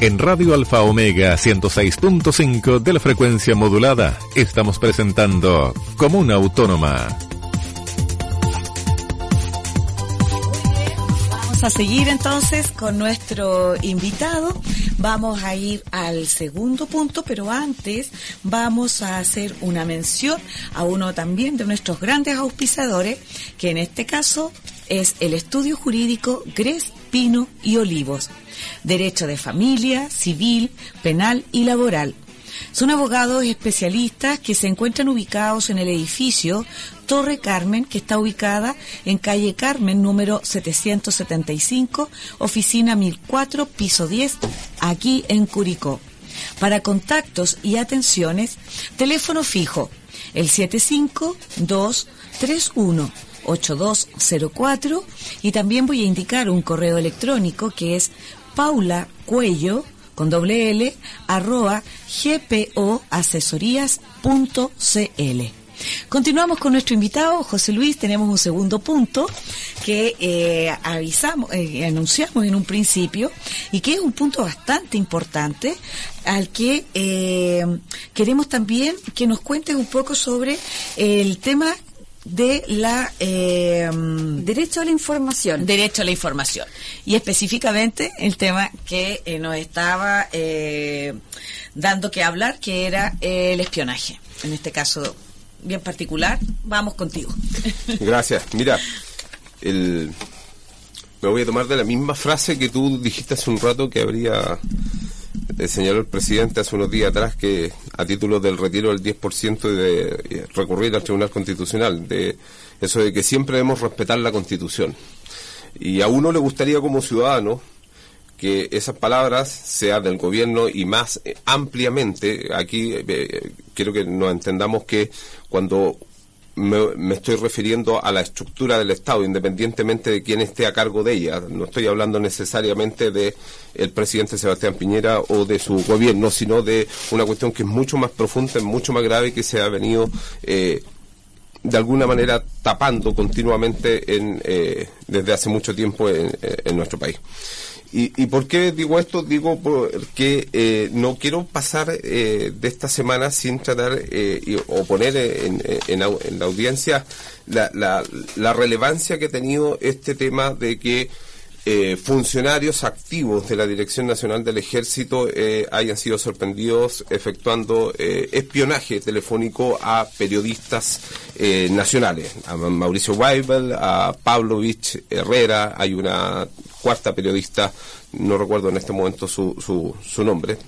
En Radio Alfa Omega 106.5 de la frecuencia modulada estamos presentando Comuna Autónoma.
Vamos a seguir entonces con nuestro invitado. Vamos a ir al segundo punto, pero antes vamos a hacer una mención a uno también de nuestros grandes auspiciadores, que en este caso es el estudio jurídico Gres, Pino y Olivos derecho de familia, civil, penal y laboral. Son abogados especialistas que se encuentran ubicados en el edificio Torre Carmen, que está ubicada en calle Carmen número 775, oficina 1004, piso 10, aquí en Curicó. Para contactos y atenciones, teléfono fijo, el 75231 8204 y también voy a indicar un correo electrónico que es Paula Cuello con doble L arroba gpoasesorías.cl. Continuamos con nuestro invitado, José Luis. Tenemos un segundo punto que eh, avisamos, eh, anunciamos en un principio y que es un punto bastante importante al que eh, queremos también que nos cuentes un poco sobre el tema de la
eh, derecho a la información.
derecho a la información. Y específicamente el tema que eh, nos estaba eh, dando que hablar que era el espionaje. En este caso bien particular vamos contigo. (laughs)
Gracias. Mira el me voy a tomar de la misma frase que tú dijiste hace un rato que habría señaló el presidente hace unos días atrás que a título del retiro del 10% de recurrir al Tribunal Constitucional, de eso de que siempre debemos respetar la Constitución. Y a uno le gustaría como ciudadano que esas palabras sean del gobierno y más ampliamente, aquí eh, quiero que nos entendamos que cuando me, estoy refiriendo a la estructura del Estado, independientemente de quién esté a cargo de ella. No estoy hablando necesariamente de el presidente Sebastián Piñera o de su gobierno, sino de una cuestión que es mucho más profunda, mucho más grave, que se ha venido eh, de alguna manera tapando continuamente en, eh, desde hace mucho tiempo en nuestro país. ¿Y, por qué digo esto? Digo porque eh, no quiero pasar eh, de esta semana sin tratar eh, o poner en, en, la audiencia la, la, la, relevancia que ha tenido este tema de que funcionarios activos de la Dirección Nacional del Ejército hayan sido sorprendidos efectuando espionaje telefónico a periodistas nacionales, a Mauricio Weibel, a Pavlovich Herrera, hay una cuarta periodista, no recuerdo en este momento su, su, su nombre,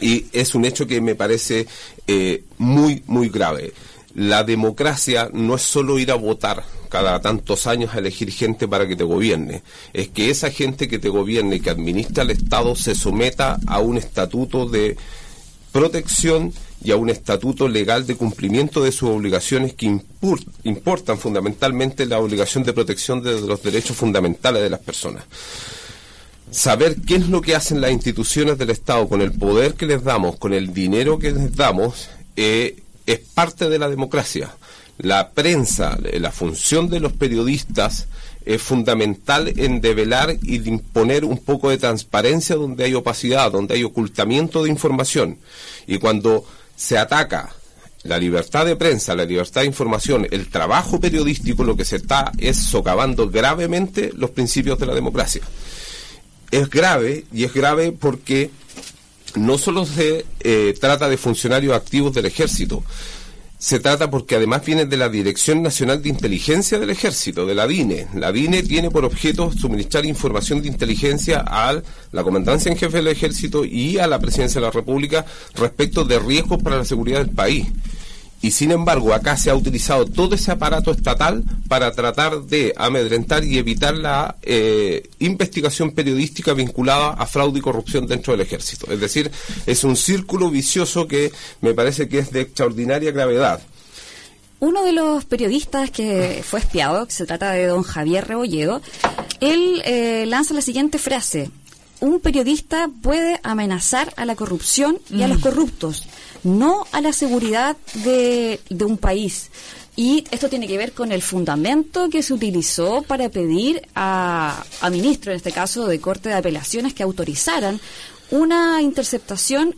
y es un hecho que me parece eh, muy, muy grave. La democracia no es solo ir a votar cada tantos años a elegir gente para que te gobierne, es que esa gente que te gobierne y que administra el Estado se someta a un estatuto de protección y a un estatuto legal de cumplimiento de sus obligaciones que importan fundamentalmente la obligación de protección de los derechos fundamentales de las personas. Saber qué es lo que hacen las instituciones del Estado con el poder que les damos, con el dinero que les damos, eh, es parte de la democracia. La prensa, la función de los periodistas es fundamental en develar y imponer un poco de transparencia donde hay opacidad, donde hay ocultamiento de información. Y cuando se ataca la libertad de prensa, la libertad de información, el trabajo periodístico, lo que se está es socavando gravemente los principios de la democracia. es grave y es grave porque no solo se eh, trata de funcionarios activos del ejército, se trata porque además viene de la Dirección Nacional de Inteligencia del Ejército, de la DINE. La DINE tiene por objeto suministrar información de inteligencia a la Comandancia en Jefe del Ejército y a la Presidencia de la República respecto de riesgos para la seguridad del país. Y sin embargo, acá se ha utilizado todo ese aparato estatal para tratar de amedrentar y evitar la eh, investigación periodística vinculada a fraude y corrupción dentro del ejército. Es decir, es un círculo vicioso que me parece que es de extraordinaria gravedad.
Uno de los periodistas que fue espiado, que se trata de don Javier Rebolledo, él eh, lanza la siguiente frase. Un periodista puede amenazar a la corrupción y a los corruptos no a la seguridad de, de un país. Y esto tiene que ver con el fundamento que se utilizó para pedir a, a ministro, en este caso de Corte de Apelaciones, que autorizaran una interceptación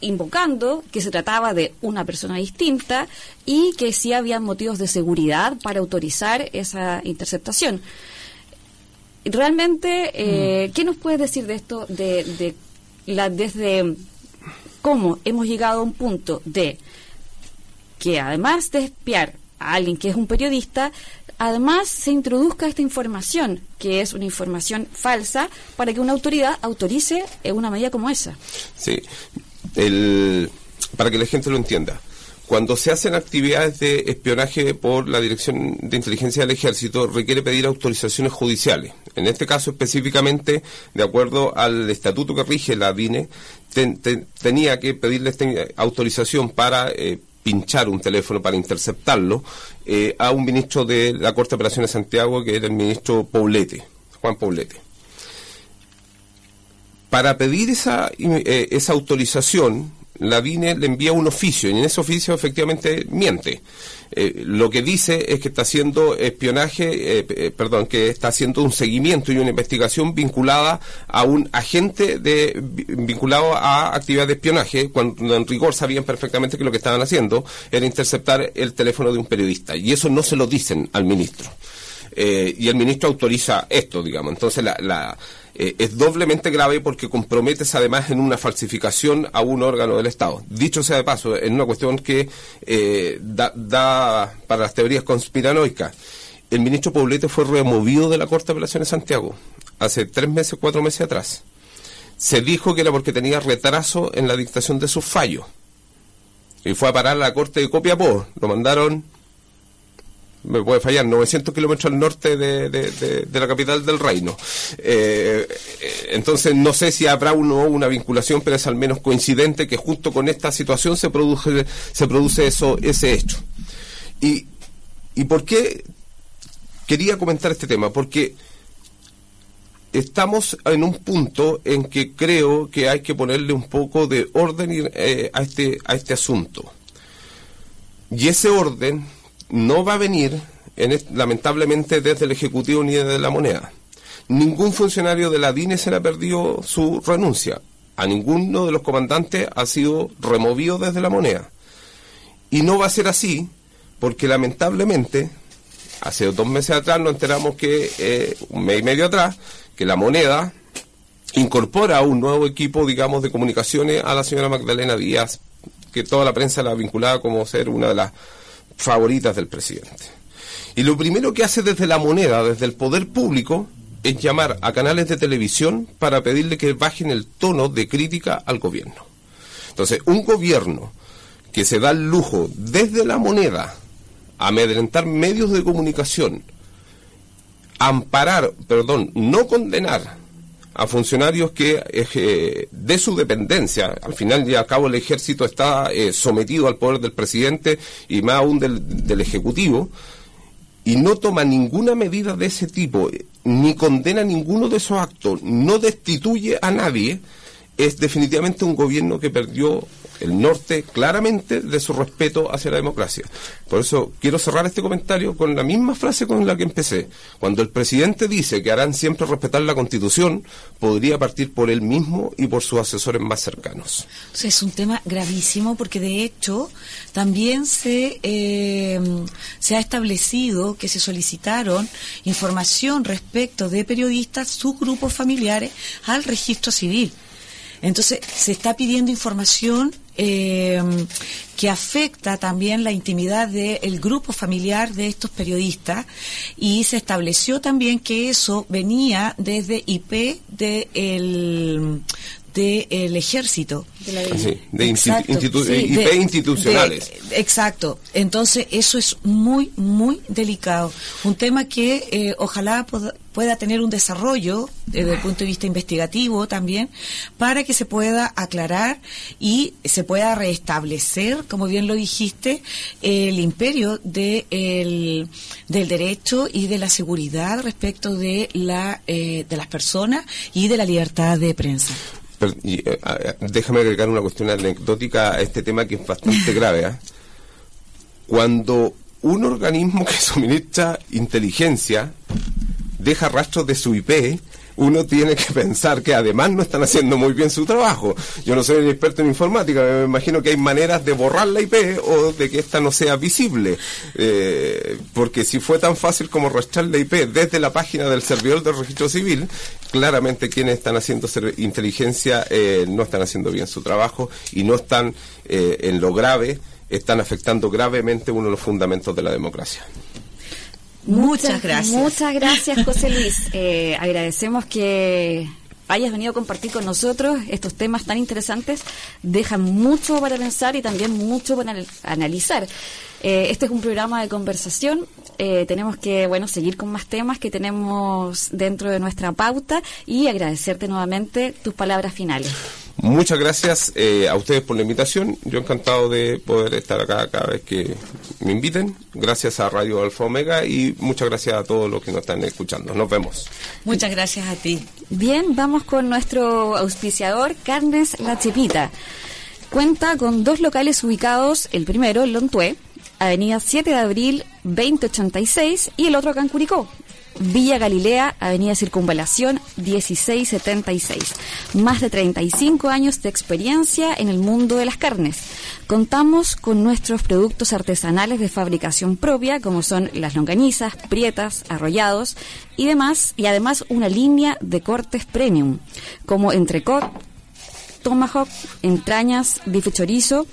invocando que se trataba de una persona distinta y que sí había motivos de seguridad para autorizar esa interceptación. Realmente, eh, mm. ¿qué nos puedes decir de esto, de, de la, desde cómo hemos llegado a un punto de que además de espiar a alguien que es un periodista, además se introduzca esta información, que es una información falsa, para que una autoridad autorice una medida como esa.
Sí, el, para que la gente lo entienda. Cuando se hacen actividades de espionaje por la Dirección de Inteligencia del Ejército, requiere pedir autorizaciones judiciales. En este caso específicamente, de acuerdo al estatuto que rige la DINE, tenía que pedirle autorización para eh, pinchar un teléfono, para interceptarlo, eh, a un ministro de la Corte de Operaciones de Santiago, que era el ministro Poblete, Juan Poblete. Para pedir esa, eh, esa autorización, la DINE le envía un oficio y en ese oficio efectivamente miente. Eh, lo que dice es que está haciendo espionaje, eh, eh, perdón, que está haciendo un seguimiento y una investigación vinculada a un agente de, vinculado a actividades de espionaje, cuando en rigor sabían perfectamente que lo que estaban haciendo era interceptar el teléfono de un periodista. Y eso no se lo dicen al ministro. y el ministro autoriza esto, digamos. Entonces la eh, es doblemente grave porque comprometes además en una falsificación a un órgano del Estado. Dicho sea de paso, en una cuestión que eh, da, para las teorías conspiranoicas. El ministro Poblete fue removido de la Corte de Apelaciones de Santiago hace tres meses, cuatro meses atrás. Se dijo que era porque tenía retraso en la dictación de sus fallos. Y fue a parar a la Corte de Copiapó. Lo mandaron me puede fallar, 900 kilómetros al norte de, la capital del reino. Eh, entonces, no sé si habrá uno una vinculación, pero es al menos coincidente que justo con esta situación se produce, se produce eso, ese hecho. Y, ¿Y por qué quería comentar este tema? Porque estamos en un punto en que creo que hay que ponerle un poco de orden eh, a, este, a este asunto. Y ese orden no va a venir, lamentablemente, desde el Ejecutivo ni desde la moneda. Ningún funcionario de la DINE se le ha perdido su renuncia. A ninguno de los comandantes ha sido removido desde la moneda. Y no va a ser así, porque lamentablemente, hace dos meses atrás nos enteramos que, eh, un mes y medio atrás, que la moneda incorpora un nuevo equipo, digamos, de comunicaciones a la señora Magdalena Díaz, que toda la prensa la vinculaba como ser una de las favoritas del presidente. Y lo primero que hace desde la moneda, desde el poder público, es llamar a canales de televisión para pedirle que bajen el tono de crítica al gobierno. Entonces, un gobierno que se da el lujo desde la moneda a amedrentar medios de comunicación, amparar, perdón, no condenar a funcionarios que eh, de su dependencia, al final y al cabo el ejército está eh, sometido al poder del presidente y más aún del, del ejecutivo, y no toma ninguna medida de ese tipo, ni condena ninguno de esos actos, no destituye a nadie, es definitivamente un gobierno que perdió el norte claramente de su respeto hacia la democracia. Por eso quiero cerrar este comentario con la misma frase con la que empecé. Cuando el presidente dice que harán siempre respetar la constitución, podría partir por él mismo y por sus asesores más cercanos.
es un tema gravísimo porque de hecho también se, eh, se ha establecido que se solicitaron información respecto de periodistas, sus grupos familiares al registro civil. Entonces, se está pidiendo información eh, que afecta también la intimidad del grupo familiar de estos periodistas. Y se estableció también que eso venía desde IP de el, del ejército.
De, IP institucionales.
exacto. Entonces, eso es muy, muy delicado. Un tema que eh, ojalá pueda tener un desarrollo desde el punto de vista investigativo también, para que se pueda aclarar y se pueda restablecer, como bien lo dijiste, el imperio de del derecho y de la seguridad respecto de, la, eh, de las personas y de la libertad de prensa.
Eh, déjame agregar una cuestión anecdótica a este tema que es bastante (laughs) grave. ¿ah? Cuando un organismo que suministra inteligencia deja rastros de su IP, uno tiene que pensar que además no están haciendo muy bien su trabajo. Yo no soy un experto en informática, me imagino que hay maneras de borrar la IP o de que esta no sea visible. Eh, porque si fue tan fácil como rastrear la IP desde la página del servidor del registro civil, claramente quienes están haciendo inteligencia eh, no están haciendo bien su trabajo y no están eh, en lo grave, están afectando gravemente uno de los fundamentos de la democracia.
Muchas, gracias. Muchas gracias, José (laughs) Luis. Eh, agradecemos que hayas venido a compartir con nosotros estos temas tan interesantes. Dejan mucho para pensar y también mucho para analizar. Eh, este es un programa de conversación. Eh, tenemos que, bueno, seguir con más temas que tenemos dentro de nuestra pauta y agradecerte nuevamente tus palabras finales.
Muchas gracias eh, a ustedes por la invitación. Yo encantado de poder estar acá cada vez que me inviten. Gracias a Radio Alfa Omega y muchas gracias a todos los que nos están escuchando. Nos vemos.
Muchas gracias a ti.
Bien, vamos con nuestro auspiciador, Carnes La Chepita. Cuenta con dos locales ubicados, el primero en Lontué, Avenida 7 de Abril 2086 y el otro acá en Curicó, Villa Galilea, Avenida Circunvalación 1676. Más de 35 años de experiencia en el mundo de las carnes. Contamos con nuestros productos artesanales de fabricación propia, como son las longanizas, prietas, arrollados y demás, y además una línea de cortes premium, como entrecot, tomahawk, entrañas, bife chorizo.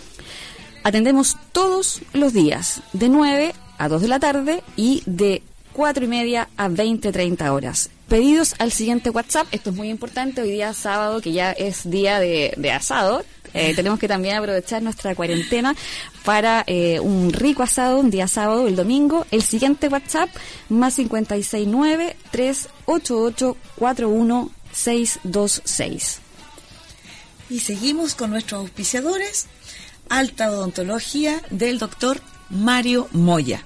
Atendemos todos los días, de 9 a 2 de la tarde y de 4 y media a 20, 30 horas. Pedidos al siguiente WhatsApp, esto es muy importante, hoy día sábado, que ya es día de, asado, eh, (laughs) tenemos que también aprovechar nuestra cuarentena para eh, un rico asado, un día sábado, el domingo. El siguiente WhatsApp, más 569-388-41626.
Y seguimos con nuestros auspiciadores, Alta Odontología del doctor Mario Moya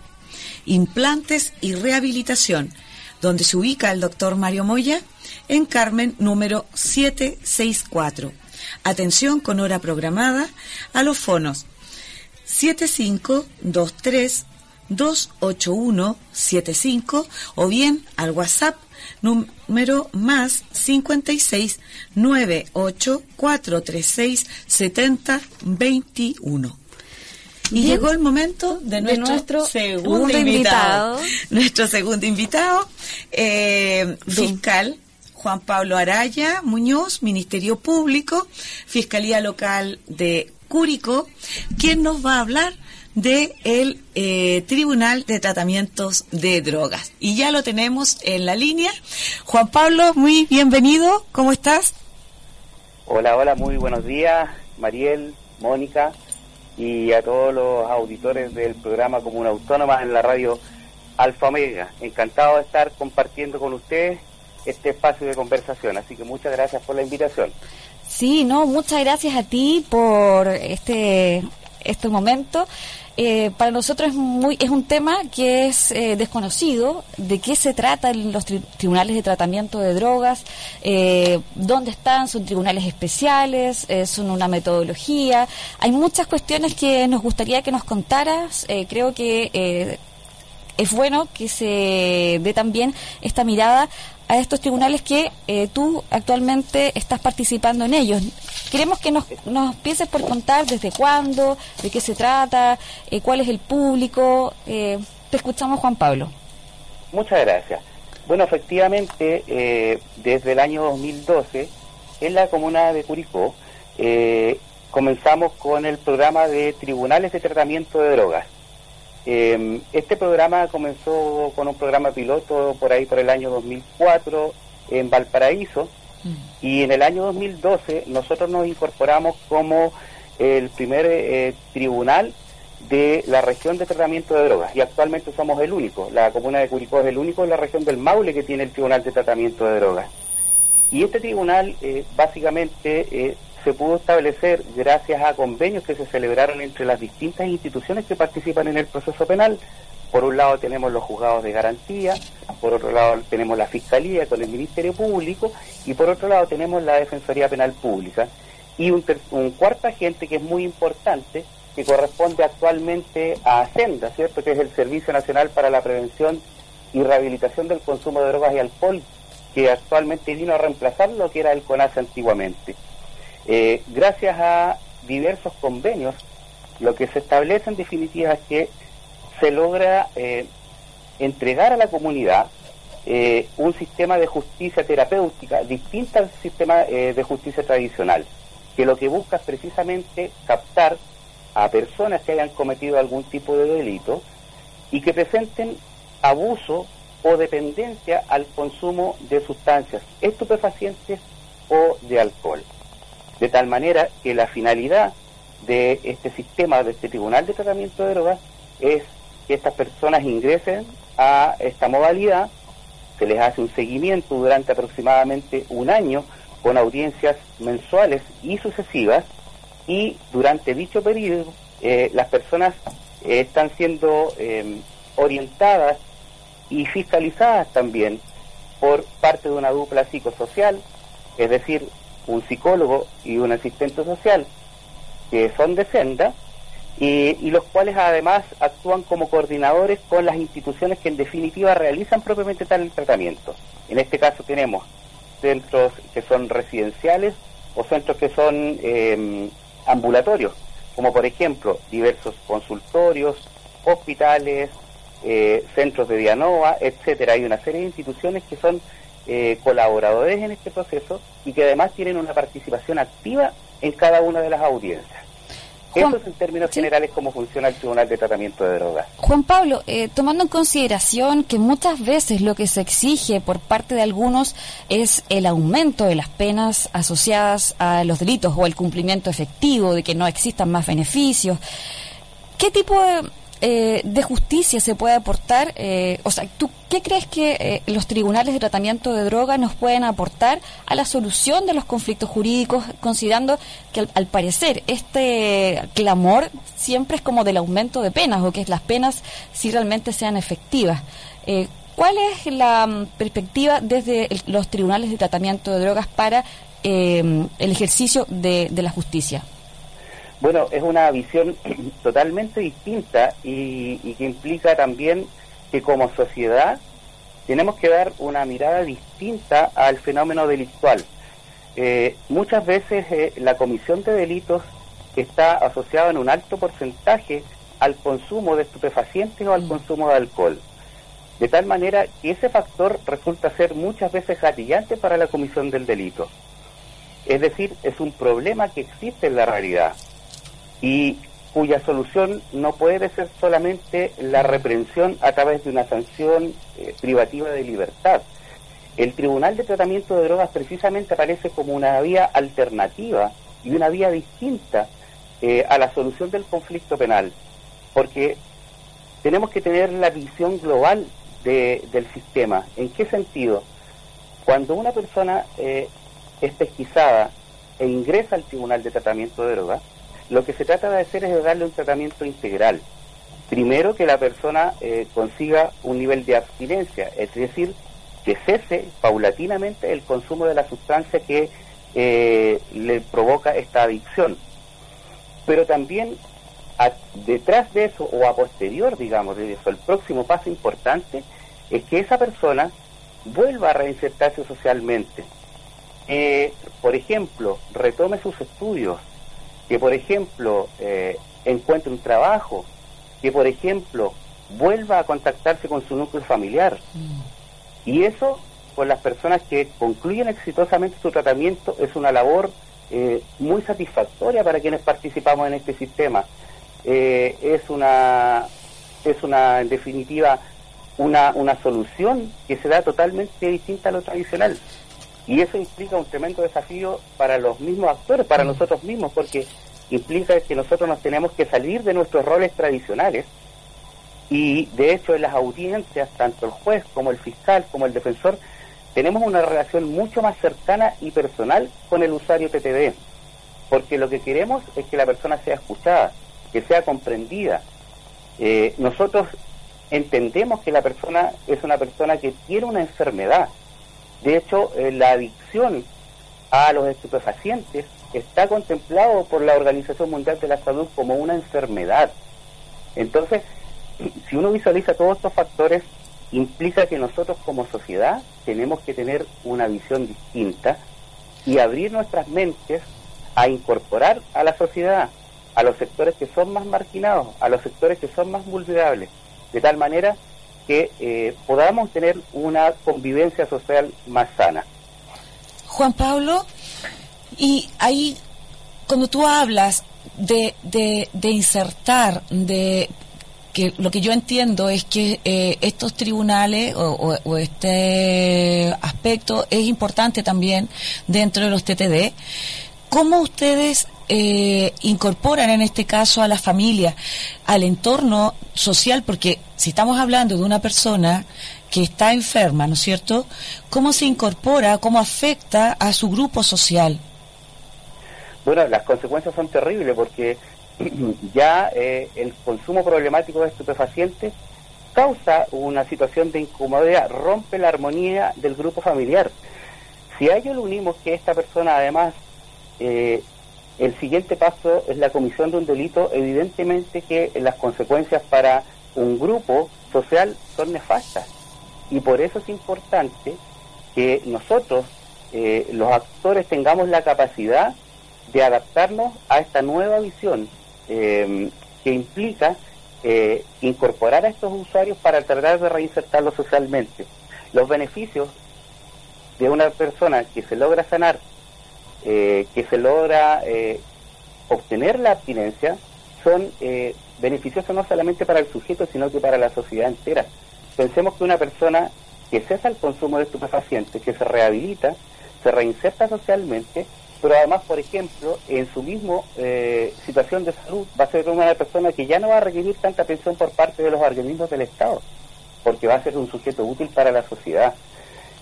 implantes y rehabilitación, donde se ubica el doctor Mario Moya en Carmen número 764. Atención con hora programada a los fonos 7523 28175 o bien al WhatsApp número más 56 98 436 70 21. Y llegó el momento de nuestro, segundo, invitado, (laughs) Nuestro segundo invitado, eh, fiscal Juan Pablo Araya Muñoz, Ministerio Público, Fiscalía Local de Cúrico, quien nos va a hablar de el eh, Tribunal de Tratamientos de Drogas. Y ya lo tenemos en la línea. Juan Pablo, muy bienvenido. ¿Cómo estás?
Hola, hola, muy buenos días. Mariel, Mónica y a todos los auditores del programa Comuna Autónoma en la radio Alfa Omega. Encantado de estar compartiendo con ustedes este espacio de conversación, así que muchas gracias por la invitación.
Sí, no, muchas gracias a ti por este este momento. Eh, para nosotros es, muy, es un tema que es eh, desconocido, de qué se trata los tribunales de tratamiento de drogas, eh, dónde están, son tribunales especiales, son una metodología. Hay muchas cuestiones que nos gustaría que nos contaras. creo que es bueno que se dé también esta mirada a estos tribunales que eh, tú actualmente estás participando en ellos. Queremos que nos, nos empieces por contar desde cuándo, de qué se trata, eh, cuál es el público. Eh, te escuchamos, Juan Pablo.
Muchas gracias. Bueno, efectivamente, desde el año 2012, en la comuna de Curicó, comenzamos con el programa de tribunales de tratamiento de drogas eh, este programa comenzó con un programa piloto por ahí por el año 2004 en Valparaíso mm. y en el año 2012 nosotros nos incorporamos como el primer eh, tribunal de la región de tratamiento de drogas y actualmente somos el único, la comuna de Curicó es el único en la región del Maule que tiene el tribunal de tratamiento de drogas. Y este tribunal eh, básicamente eh, se pudo establecer gracias a convenios que se celebraron entre las distintas instituciones que participan en el proceso penal. Por un lado tenemos los juzgados de garantía, por otro lado tenemos la Fiscalía con el Ministerio Público y por otro lado tenemos la Defensoría Penal Pública. Y un, un cuarto agente que es muy importante, que corresponde actualmente a Senda, ¿cierto? Que es el Servicio Nacional para la Prevención y Rehabilitación del Consumo de Drogas y Alcohol, que actualmente vino a reemplazar lo que era el CONAS antiguamente. Eh, gracias a diversos convenios, lo que se establece en definitiva es que se logra eh, entregar a la comunidad eh, un sistema de justicia terapéutica distinto al sistema de justicia tradicional, que lo que busca es precisamente captar a personas que hayan cometido algún tipo de delito y que presenten abuso o dependencia al consumo de sustancias estupefacientes o de alcohol de tal manera que la finalidad de este sistema, de este Tribunal de Tratamiento de Drogas, es que estas personas ingresen a esta modalidad, se les hace un seguimiento durante aproximadamente un año con audiencias mensuales y sucesivas, y durante dicho periodo eh, las personas eh, están siendo eh, orientadas y fiscalizadas también por parte de una dupla psicosocial, es decir, un psicólogo y un asistente social que son de senda y, los cuales además actúan como coordinadores con las instituciones que en definitiva realizan propiamente tal tratamiento. En este caso tenemos centros que son residenciales o centros que son em, ambulatorios, como por ejemplo diversos consultorios, hospitales, eh, centros de Dianova, etcétera. Hay una serie de instituciones que son eh, colaboradores en este proceso y que además tienen una participación activa en cada una de las audiencias. Eso es en términos generales cómo funciona el Tribunal de Tratamiento de Drogas.
Juan Pablo, eh, tomando en consideración que muchas veces lo que se exige por parte de algunos es el aumento de las penas asociadas a los delitos o el cumplimiento efectivo de que no existan más beneficios, ¿qué tipo de, eh, de justicia se puede aportar? Eh, o sea, ¿tú qué crees que eh, los tribunales de tratamiento de drogas nos pueden aportar a la solución de los conflictos jurídicos, considerando que al, parecer este clamor siempre es como del aumento de penas o que las penas si realmente sean efectivas? ¿Cuál es la mm, perspectiva desde los tribunales de tratamiento de drogas para el ejercicio de la justicia?
Bueno, es una visión (clears throat) totalmente distinta y, que implica también que como sociedad tenemos que dar una mirada distinta al fenómeno delictual. Eh, muchas veces eh, la comisión de delitos está asociada en un alto porcentaje al consumo de estupefacientes o al mm. consumo de alcohol. De tal manera que ese factor resulta ser muchas veces gatillante para la comisión del delito. Es decir, es un problema que existe en la realidad y cuya solución no puede ser solamente la reprensión a través de una sanción eh, privativa de libertad. El Tribunal de Tratamiento de Drogas precisamente aparece como una vía alternativa y una vía distinta eh, a la solución del conflicto penal, porque tenemos que tener la visión global del sistema. ¿En qué sentido? Cuando una persona eh, es pesquisada e ingresa al Tribunal de Tratamiento de Drogas, lo que se trata de hacer es darle un tratamiento integral. Primero que la persona eh, consiga un nivel de abstinencia, es decir, que cese paulatinamente el consumo de la sustancia que eh, le provoca esta adicción. Pero también detrás de eso o a posterior, digamos, de eso, el próximo paso importante es que esa persona vuelva a reinsertarse socialmente. Eh, por ejemplo, retome sus estudios, que por ejemplo eh, encuentre un trabajo, que por ejemplo vuelva a contactarse con su núcleo familiar. Mm. Y eso con las personas que concluyen exitosamente su tratamiento es una labor eh, muy satisfactoria para quienes participamos en este sistema. Eh, es una es una en definitiva una, una solución que se da totalmente distinta a lo tradicional y eso implica un tremendo desafío para los mismos actores, para nosotros mismos, porque implica que nosotros nos tenemos que salir de nuestros roles tradicionales y de hecho en las audiencias, tanto el juez como el fiscal como el defensor, tenemos una relación mucho más cercana y personal con el usuario TTD, porque lo que queremos es que la persona sea escuchada, que sea comprendida. Eh, nosotros entendemos que la persona es una persona que tiene una enfermedad. De hecho, eh, la adicción a los estupefacientes está contemplado por la Organización Mundial de la Salud como una enfermedad. Entonces, (clears throat) si uno visualiza todos estos factores, implica que nosotros como sociedad tenemos que tener una visión distinta y abrir nuestras mentes a incorporar a la sociedad, a los sectores que son más marginados, a los sectores que son más vulnerables, de tal manera que eh, podamos tener una convivencia social más sana.
Juan Pablo, y ahí, cuando tú hablas de, de, insertar, de que lo que yo entiendo es que eh, estos tribunales o, este aspecto es importante también dentro de los TTD. ¿Cómo ustedes eh, incorporan en este caso a la familia, al entorno social? Porque si estamos hablando de una persona que está enferma, ¿no es cierto? ¿Cómo se incorpora, cómo afecta a su grupo social?
Bueno, las consecuencias son terribles porque (clears throat) ya eh, el consumo problemático de estupefacientes causa una situación de incomodidad, rompe la armonía del grupo familiar. Si a ello le unimos que esta persona además, eh, el siguiente paso es la comisión de un delito, evidentemente que las consecuencias para un grupo social son nefastas. Y por eso es importante que nosotros, eh, los actores, tengamos la capacidad de adaptarnos a esta nueva visión eh, que implica eh, incorporar a estos usuarios para tratar de reinsertarlos socialmente. Los beneficios de una persona que se logra sanar, eh, que se logra eh, obtener la abstinencia, son beneficiosos no solamente para el sujeto, sino que para la sociedad entera. Pensemos que una persona que cesa el consumo de estupefacientes, que se rehabilita, se reinserta socialmente, pero además, por ejemplo, en su mismo eh, situación de salud va a ser una persona que ya no va a requerir tanta atención por parte de los organismos del Estado, porque va a ser un sujeto útil para la sociedad.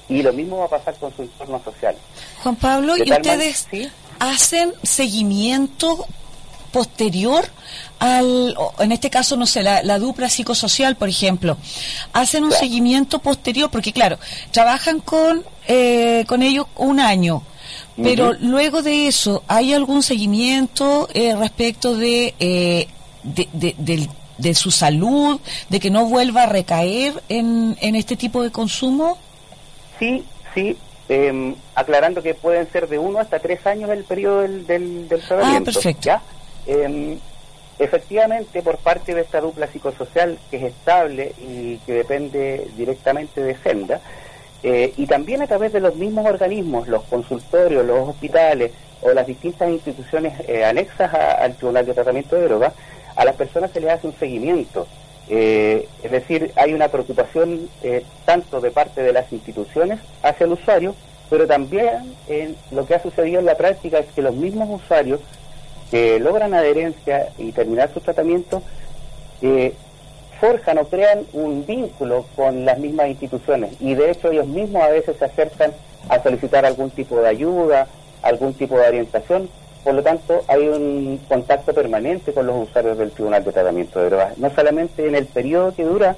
Y lo mismo va a pasar con su entorno social.
Juan Pablo, ¿y ustedes hacen seguimiento posterior al, en este caso, no sé, la, dupla psicosocial, por ejemplo, hacen un seguimiento posterior, porque claro, trabajan con, eh, con ellos un año, pero luego de eso, ¿hay algún seguimiento eh, respecto de, eh, de, su salud, de que no vuelva a recaer en, en este tipo de consumo?
Sí, sí. Em, aclarando que pueden ser de uno hasta tres años el periodo del, del, del
tratamiento. Ah, perfecto.
Em, efectivamente, por parte de esta dupla psicosocial que es estable y que depende directamente de Senda, eh, y también a través de los mismos organismos, los consultorios, los hospitales o las distintas instituciones eh, anexas al Tribunal de Tratamiento de Drogas, a las personas se les hace un seguimiento. Eh, es decir, hay una preocupación tanto de parte de las instituciones hacia el usuario, pero también en lo que ha sucedido en la práctica es que los mismos usuarios que logran adherencia y terminar su tratamiento forjan o crean un vínculo con las mismas instituciones. Y de hecho ellos mismos a veces se acercan a solicitar algún tipo de ayuda, algún tipo de orientación, por lo tanto, hay un contacto permanente con los usuarios del Tribunal de Tratamiento de Drogas, no solamente en el periodo que dura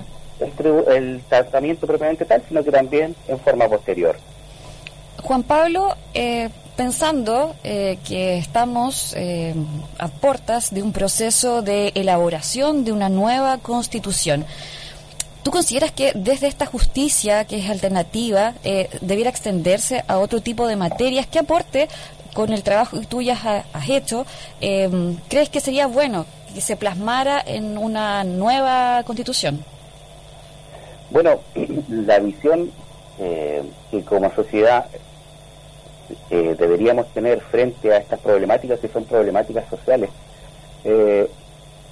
el, tratamiento propiamente tal, sino que también en forma posterior.
Juan Pablo, eh, pensando eh, que estamos eh, a puertas de un proceso de elaboración de una nueva constitución, ¿tú consideras que desde esta justicia, que es alternativa, debiera extenderse a otro tipo de materias? ¿Qué aporte con el trabajo que tú ya has, hecho, em, crees que sería bueno que se plasmara en una nueva constitución?
Bueno, (clears throat) la visión eh, que como sociedad eh, deberíamos tener frente a estas problemáticas que son problemáticas sociales. Eh,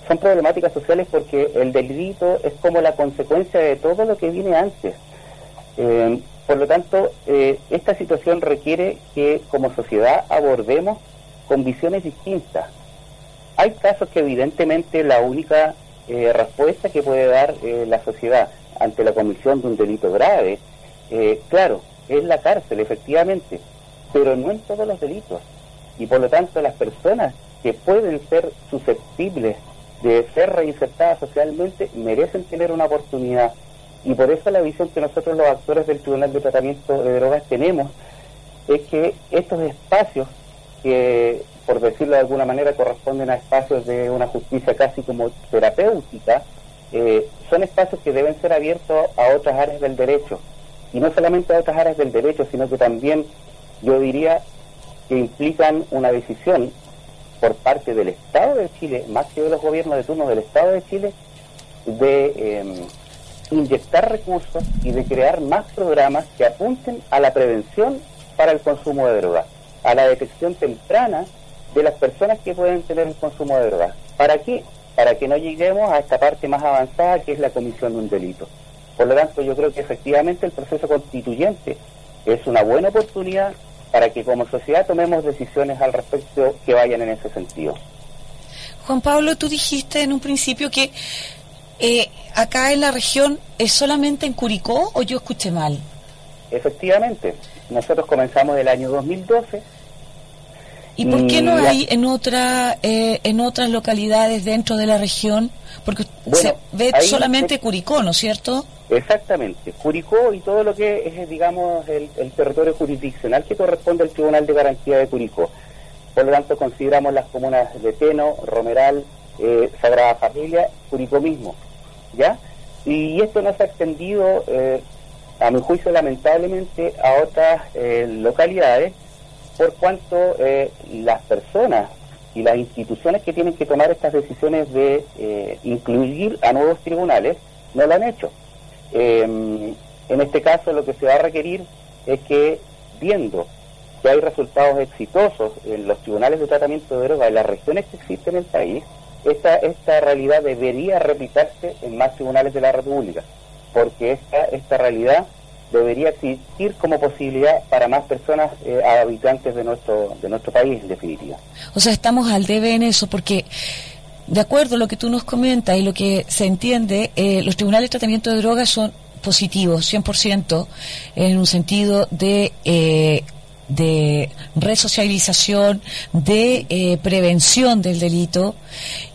son problemáticas sociales porque el delito es como la consecuencia de todo lo que viene antes. Por lo tanto, eh, esta situación requiere que como sociedad abordemos con visiones distintas. Hay casos que evidentemente la única eh, respuesta que puede dar eh, la sociedad ante la comisión de un delito grave, claro, es la cárcel, efectivamente, pero no en todos los delitos. Y por lo tanto las personas que pueden ser susceptibles de ser reinsertadas socialmente merecen tener una oportunidad y por eso la visión que nosotros los actores del Tribunal de Tratamiento de Drogas tenemos es que estos espacios que, por decirlo de alguna manera, corresponden a espacios de una justicia casi como terapéutica, eh, son espacios que deben ser abiertos a otras áreas del derecho. Y no solamente a otras áreas del derecho, sino que también, yo diría, que implican una decisión por parte del Estado de Chile, más que de los gobiernos de turno del Estado de Chile, de... Em, inyectar recursos y de crear más programas que apunten a la prevención para el consumo de drogas, a la detección temprana de las personas que pueden tener el consumo de drogas. ¿Para qué? Para que no lleguemos a esta parte más avanzada que es la comisión de un delito. Por lo tanto, yo creo que efectivamente el proceso constituyente es una buena oportunidad para que como sociedad tomemos decisiones al respecto que vayan en ese sentido.
Juan Pablo, tú dijiste en un principio que eh, acá en la región es solamente en Curicó o yo escuché mal?
Efectivamente, nosotros comenzamos el año 2012.
¿Y por qué no hay en otra eh, en otras localidades dentro de la región? Porque se ve solamente Curicó, ¿no es cierto?
Exactamente, Curicó y todo lo que es, digamos, el, territorio jurisdiccional que corresponde al Tribunal de Garantía de Curicó. Por lo tanto, consideramos las comunas de Teno, Romeral, eh, Sagrada Familia, Curicó mismo. ¿Ya? Y esto no se ha extendido, eh, a mi juicio, lamentablemente, a otras eh, localidades, por cuanto eh, las personas y las instituciones que tienen que tomar estas decisiones de incluir a nuevos tribunales no lo han hecho. Em, en este caso, lo que se va a requerir es que, viendo que hay resultados exitosos en los tribunales de tratamiento de drogas en las regiones que existen en el país, esta, esta realidad debería replicarse en más tribunales de la República, porque esta, esta realidad debería existir como posibilidad para más personas eh, habitantes de nuestro, de nuestro país, en definitiva.
O sea, estamos al debe en eso, porque de acuerdo a lo que tú nos comentas y lo que se entiende, eh, los tribunales de tratamiento de drogas son positivos, 100%, en un sentido de eh, de resocialización, de eh, prevención del delito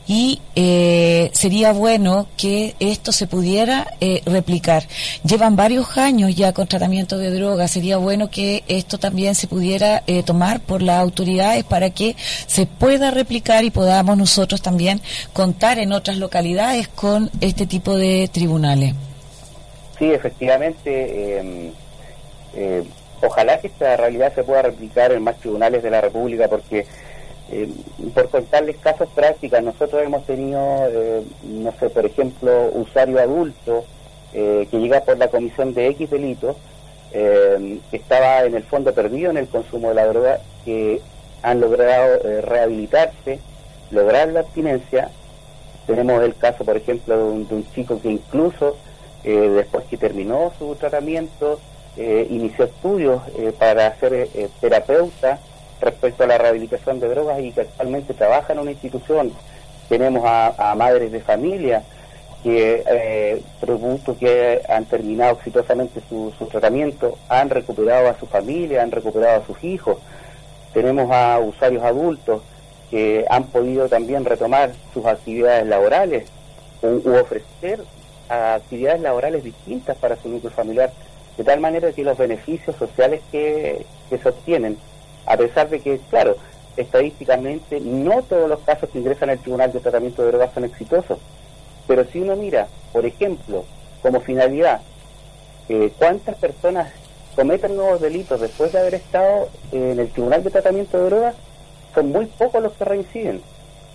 y eh, sería bueno que esto se pudiera eh, replicar. Llevan varios años ya con tratamiento de drogas, sería bueno que esto también se pudiera tomar por las autoridades para que se pueda replicar y podamos nosotros también contar en otras localidades con este tipo de tribunales.
Sí, efectivamente. Em, ojalá que esta realidad se pueda replicar en más tribunales de la República, porque eh, por contarles casos prácticos, nosotros hemos tenido, eh, no sé, por ejemplo, usuario adulto eh, que llega por la comisión de X delito, que estaba en el fondo perdido en el consumo de la droga, que han logrado rehabilitarse, lograr la abstinencia. Tenemos el caso, por ejemplo, de un chico que incluso después que terminó su tratamiento, inició estudios para ser terapeuta respecto a la rehabilitación de drogas y que actualmente trabaja en una institución. Tenemos a, madres de familia que, producto que han terminado exitosamente su, tratamiento, han recuperado a su familia, han recuperado a sus hijos. tenemos a usuarios adultos que han podido también retomar sus actividades laborales u, ofrecer actividades laborales distintas para su núcleo familiar, de tal manera que los beneficios sociales que, que se obtienen, a pesar de que, claro, estadísticamente no todos los casos que ingresan al Tribunal de Tratamiento de Drogas son exitosos, pero si uno mira, por ejemplo, como finalidad, eh, cuántas personas cometen nuevos delitos después de haber estado en el Tribunal de Tratamiento de Drogas, son muy pocos los que reinciden,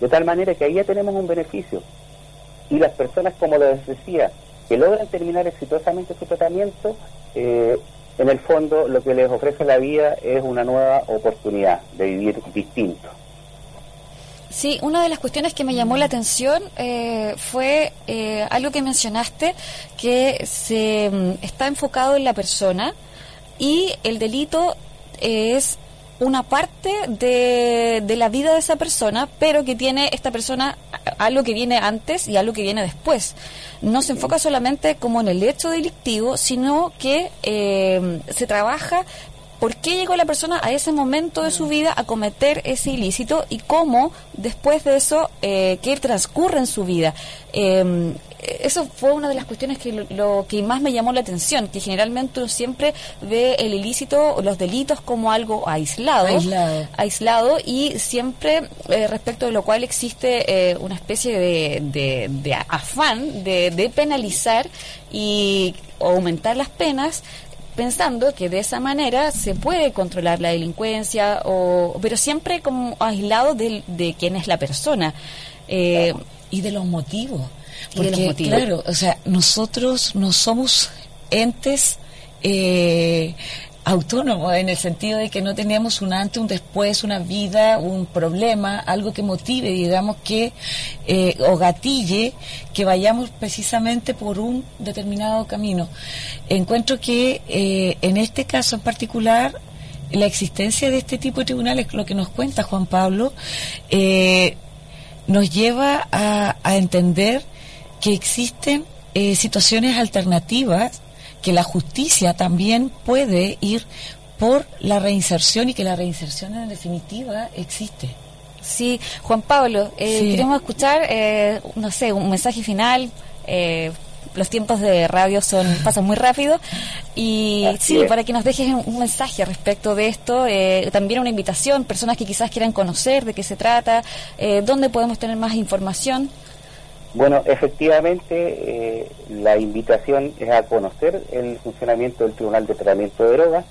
de tal manera que ahí ya tenemos un beneficio. Y las personas, como les decía, que logran terminar exitosamente su tratamiento, eh, en el fondo lo que les ofrece la vida es una nueva oportunidad de vivir distinto.
Sí, una de las cuestiones que me llamó la atención eh, fue eh, algo que mencionaste, que se mm, está enfocado en la persona y el delito es una parte de, de, la vida de esa persona, pero que tiene esta persona algo que viene antes y algo que viene después. No se enfoca solamente como en el hecho delictivo, sino que eh, se trabaja por qué llegó la persona a ese momento de su vida a cometer ese ilícito y cómo después de eso, eh, qué transcurre en su vida. Eh, eso fue una de las cuestiones que lo, que más me llamó la atención, que generalmente uno siempre ve el ilícito o los delitos como algo aislado, aislado, y siempre eh, respecto de lo cual existe una especie de, de afán de, de penalizar y aumentar las penas pensando que de esa manera se puede controlar la delincuencia, o, pero siempre como aislado de, de quién es la persona.
Eh, y de los motivos. Porque, claro, o sea, nosotros no somos entes eh, autónomo en el sentido de que no teníamos un antes, un después, una vida, un problema, algo que motive, digamos, que eh, o gatille que vayamos precisamente por un determinado camino. Encuentro que eh, en este caso en particular la existencia de este tipo de tribunales, lo que nos cuenta Juan Pablo, eh, nos lleva a, a, entender que existen situaciones alternativas que la justicia también puede ir por la reinserción y que la reinserción en definitiva existe.
Sí, Juan Pablo, eh, queremos escuchar, eh, no sé, un mensaje final. Eh, los tiempos de radio son pasan muy rápido y sí, para que nos dejes un, mensaje respecto de esto, también una invitación, personas que quizás quieran conocer de qué se trata, dónde podemos tener más información.
Bueno, efectivamente, eh, la invitación es a conocer el funcionamiento del Tribunal de Tratamiento de Drogas.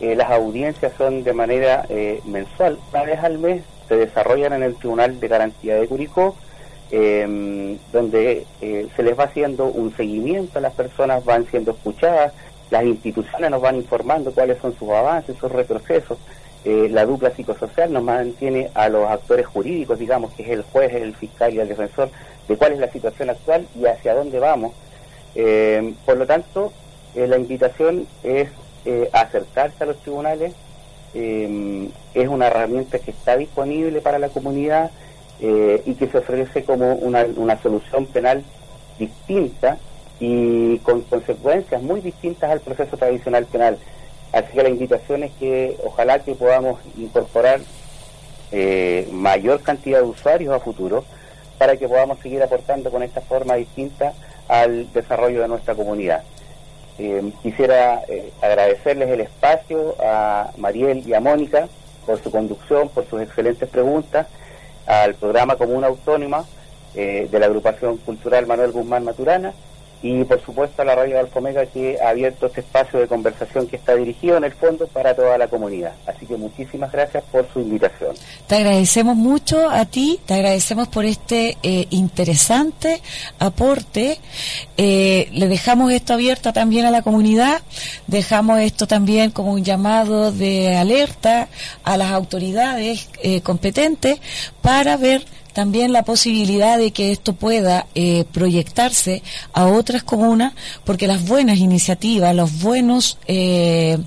Eh, las audiencias son de manera eh, mensual, una vez al mes se desarrollan en el Tribunal de Garantía de Curicó, em, donde se les va haciendo un seguimiento a las personas, van siendo escuchadas, las instituciones nos van informando cuáles son sus avances, sus retrocesos. la dupla psicosocial nos mantiene a los actores jurídicos, digamos, que es el juez, el fiscal y el defensor, de cuál es la situación actual y hacia dónde vamos. Eh, por lo tanto, eh, la invitación es eh, acercarse a los tribunales, es una herramienta que está disponible para la comunidad y que se ofrece como una, una solución penal distinta y con consecuencias muy distintas al proceso tradicional penal. Así que la invitación es que ojalá que podamos incorporar mayor cantidad de usuarios a futuro para que podamos seguir aportando con esta forma distinta al desarrollo de nuestra comunidad. Eh, quisiera eh, agradecerles el espacio a Mariel y a Mónica por su conducción, por sus excelentes preguntas, al programa Comuna Autónoma eh, de la agrupación cultural Manuel Guzmán Maturana y por supuesto a la radio Alfomega que ha abierto este espacio de conversación que está dirigido en el fondo para toda la comunidad. Así que muchísimas gracias por su invitación.
Te agradecemos mucho a ti, te agradecemos por este eh, interesante aporte. Eh, le dejamos esto abierto también a la comunidad, dejamos esto también como un llamado de alerta a las autoridades eh, competentes para ver también la posibilidad de que esto pueda eh, proyectarse a otras comunas, porque las buenas iniciativas, los buenos, eh,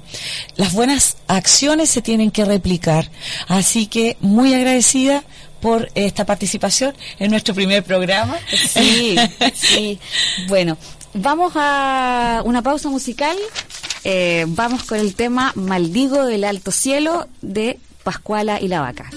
las buenas acciones se tienen que replicar. Así que muy agradecida por esta participación en nuestro primer programa.
Sí, (laughs) sí. Bueno, vamos a una pausa musical. Eh, vamos con el tema Maldigo del Alto Cielo de
Pascuala y La Vaca.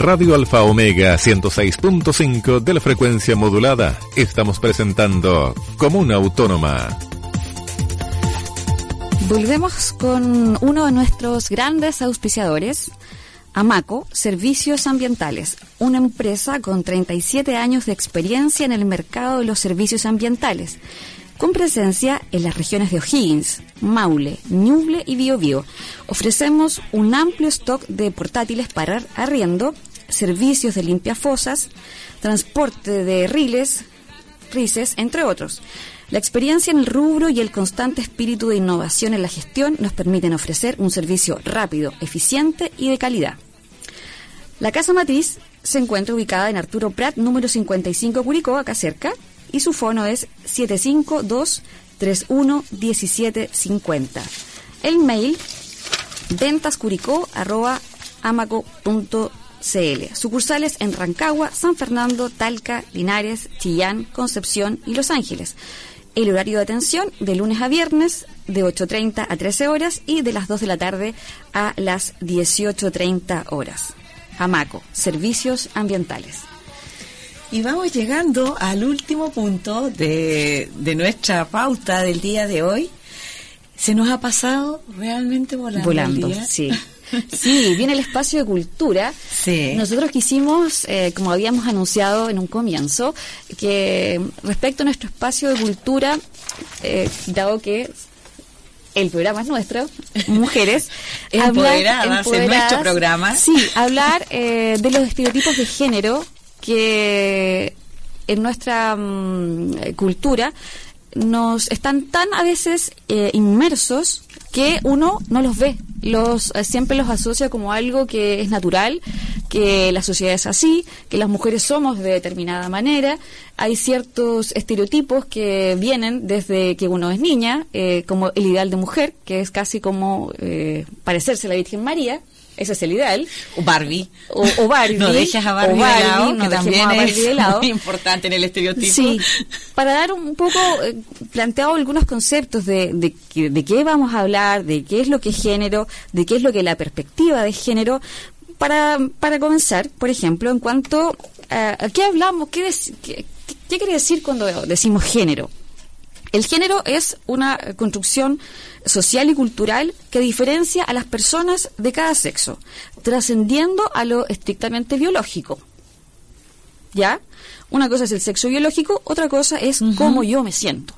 Radio Alfa Omega 106.5 de la frecuencia modulada estamos presentando como una Autónoma.
Volvemos con uno de nuestros grandes auspiciadores, Amaco Servicios Ambientales, una empresa con 37 años de experiencia en el mercado de los servicios ambientales
con presencia en las regiones de O'Higgins, Maule, Ñuble y Biobío. Ofrecemos un amplio stock de portátiles para arriendo, servicios de limpia fosas, transporte de riles, rices, entre otros. La experiencia en el rubro y el constante espíritu de innovación en la gestión nos permiten ofrecer un servicio rápido, eficiente y de calidad. La casa matriz se encuentra ubicada en Arturo Prat, número 55 Curicó, acá cerca, y su fono es 752-311750. El mail ventascuricó.amaco.cl. Sucursales en Rancagua, San Fernando, Talca, Linares, Chillán, Concepción y Los Ángeles. El horario de atención de lunes a viernes de 8.30 a 13 horas y de las 2 de la tarde a las 18.30 horas. Amaco, Servicios Ambientales.
Y vamos llegando al último punto de, de nuestra pauta del día de hoy. Se nos ha pasado realmente volando.
Volando,
el día.
sí. (laughs) Sí, viene el espacio de cultura.
Sí.
Nosotros quisimos, eh, como habíamos anunciado en un comienzo, que respecto a nuestro espacio de cultura, eh, dado que el programa es nuestro, (laughs) mujeres,
Empoderadas, es nuestro programa.
Sí, hablar eh, de los estereotipos de género que en nuestra mm, cultura nos están tan a veces eh, inmersos que uno no los ve, los eh, siempre los asocia como algo que es natural, que la sociedad es así, que las mujeres somos de determinada manera. Hay ciertos estereotipos que vienen desde que uno es niña, eh, como el ideal de mujer, que es casi como eh, parecerse a la Virgen María. Ese es el ideal.
O Barbie.
O, o Barbie.
No dejes a Barbie, de lado,
no
que también es
de lado.
muy importante en el estereotipo.
Sí, para dar un poco eh, planteado algunos conceptos de, de, qué vamos a hablar, de qué es lo que es género, de qué es lo que es la perspectiva de género, para, para comenzar, por ejemplo, en cuanto a, a qué hablamos, qué, qué, qué quiere decir cuando decimos género. El género es una construcción social y cultural que diferencia a las personas de cada sexo, trascendiendo a lo estrictamente biológico. ¿Ya? Una cosa es el sexo biológico, otra cosa es cómo yo me siento.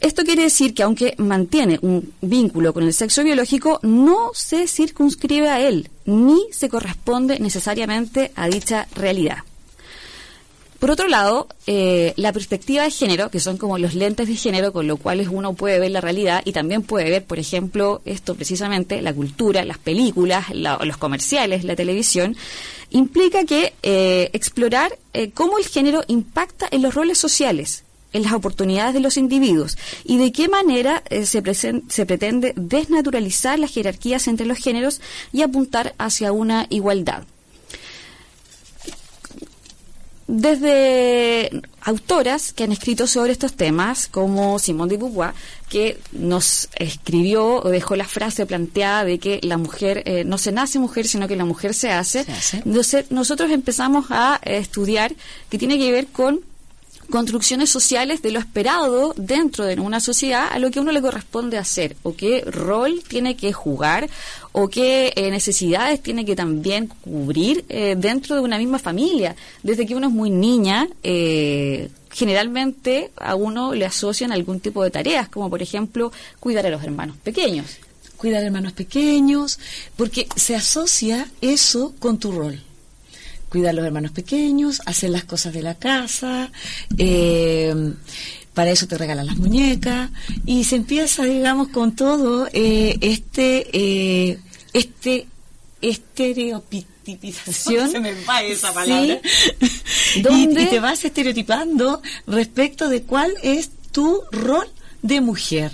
Esto quiere decir que aunque mantiene un vínculo con el sexo biológico, no se circunscribe a él, ni se corresponde necesariamente a dicha realidad. Por otro lado, eh, la perspectiva de género, que son como los lentes de género con los cuales uno puede ver la realidad y también puede ver, por ejemplo, esto precisamente, la cultura, las películas, la- los comerciales, la televisión, implica que eh, explorar eh, cómo el género impacta en los roles sociales, en las oportunidades de los individuos y de qué manera se pretende desnaturalizar las jerarquías entre los géneros y apuntar hacia una igualdad desde autoras que han escrito sobre estos temas, como Simone de Beauvoir, que nos escribió o dejó la frase planteada de que la mujer eh, no se nace mujer, sino que la mujer se hace.
Se hace.
Entonces, nosotros empezamos a eh, estudiar que tiene que ver con construcciones sociales de lo esperado dentro de una sociedad a lo que uno le corresponde hacer o qué rol tiene que jugar o qué eh, necesidades tiene que también cubrir eh, dentro de una misma familia. Desde que uno es muy niña, eh, generalmente a uno le asocian algún tipo de tareas, como por ejemplo cuidar a los hermanos pequeños.
Cuidar hermanos pequeños, porque se asocia eso con tu rol. Cuidar los hermanos pequeños, hacer las cosas de la casa, eh, para eso te regalan las muñecas, y se empieza, digamos, con todo eh, este, eh, este estereotipización, (laughs) se me va esa
Sí.
palabra, (laughs) y,
¿Dónde?
y te vas estereotipando respecto de cuál es tu rol de mujer.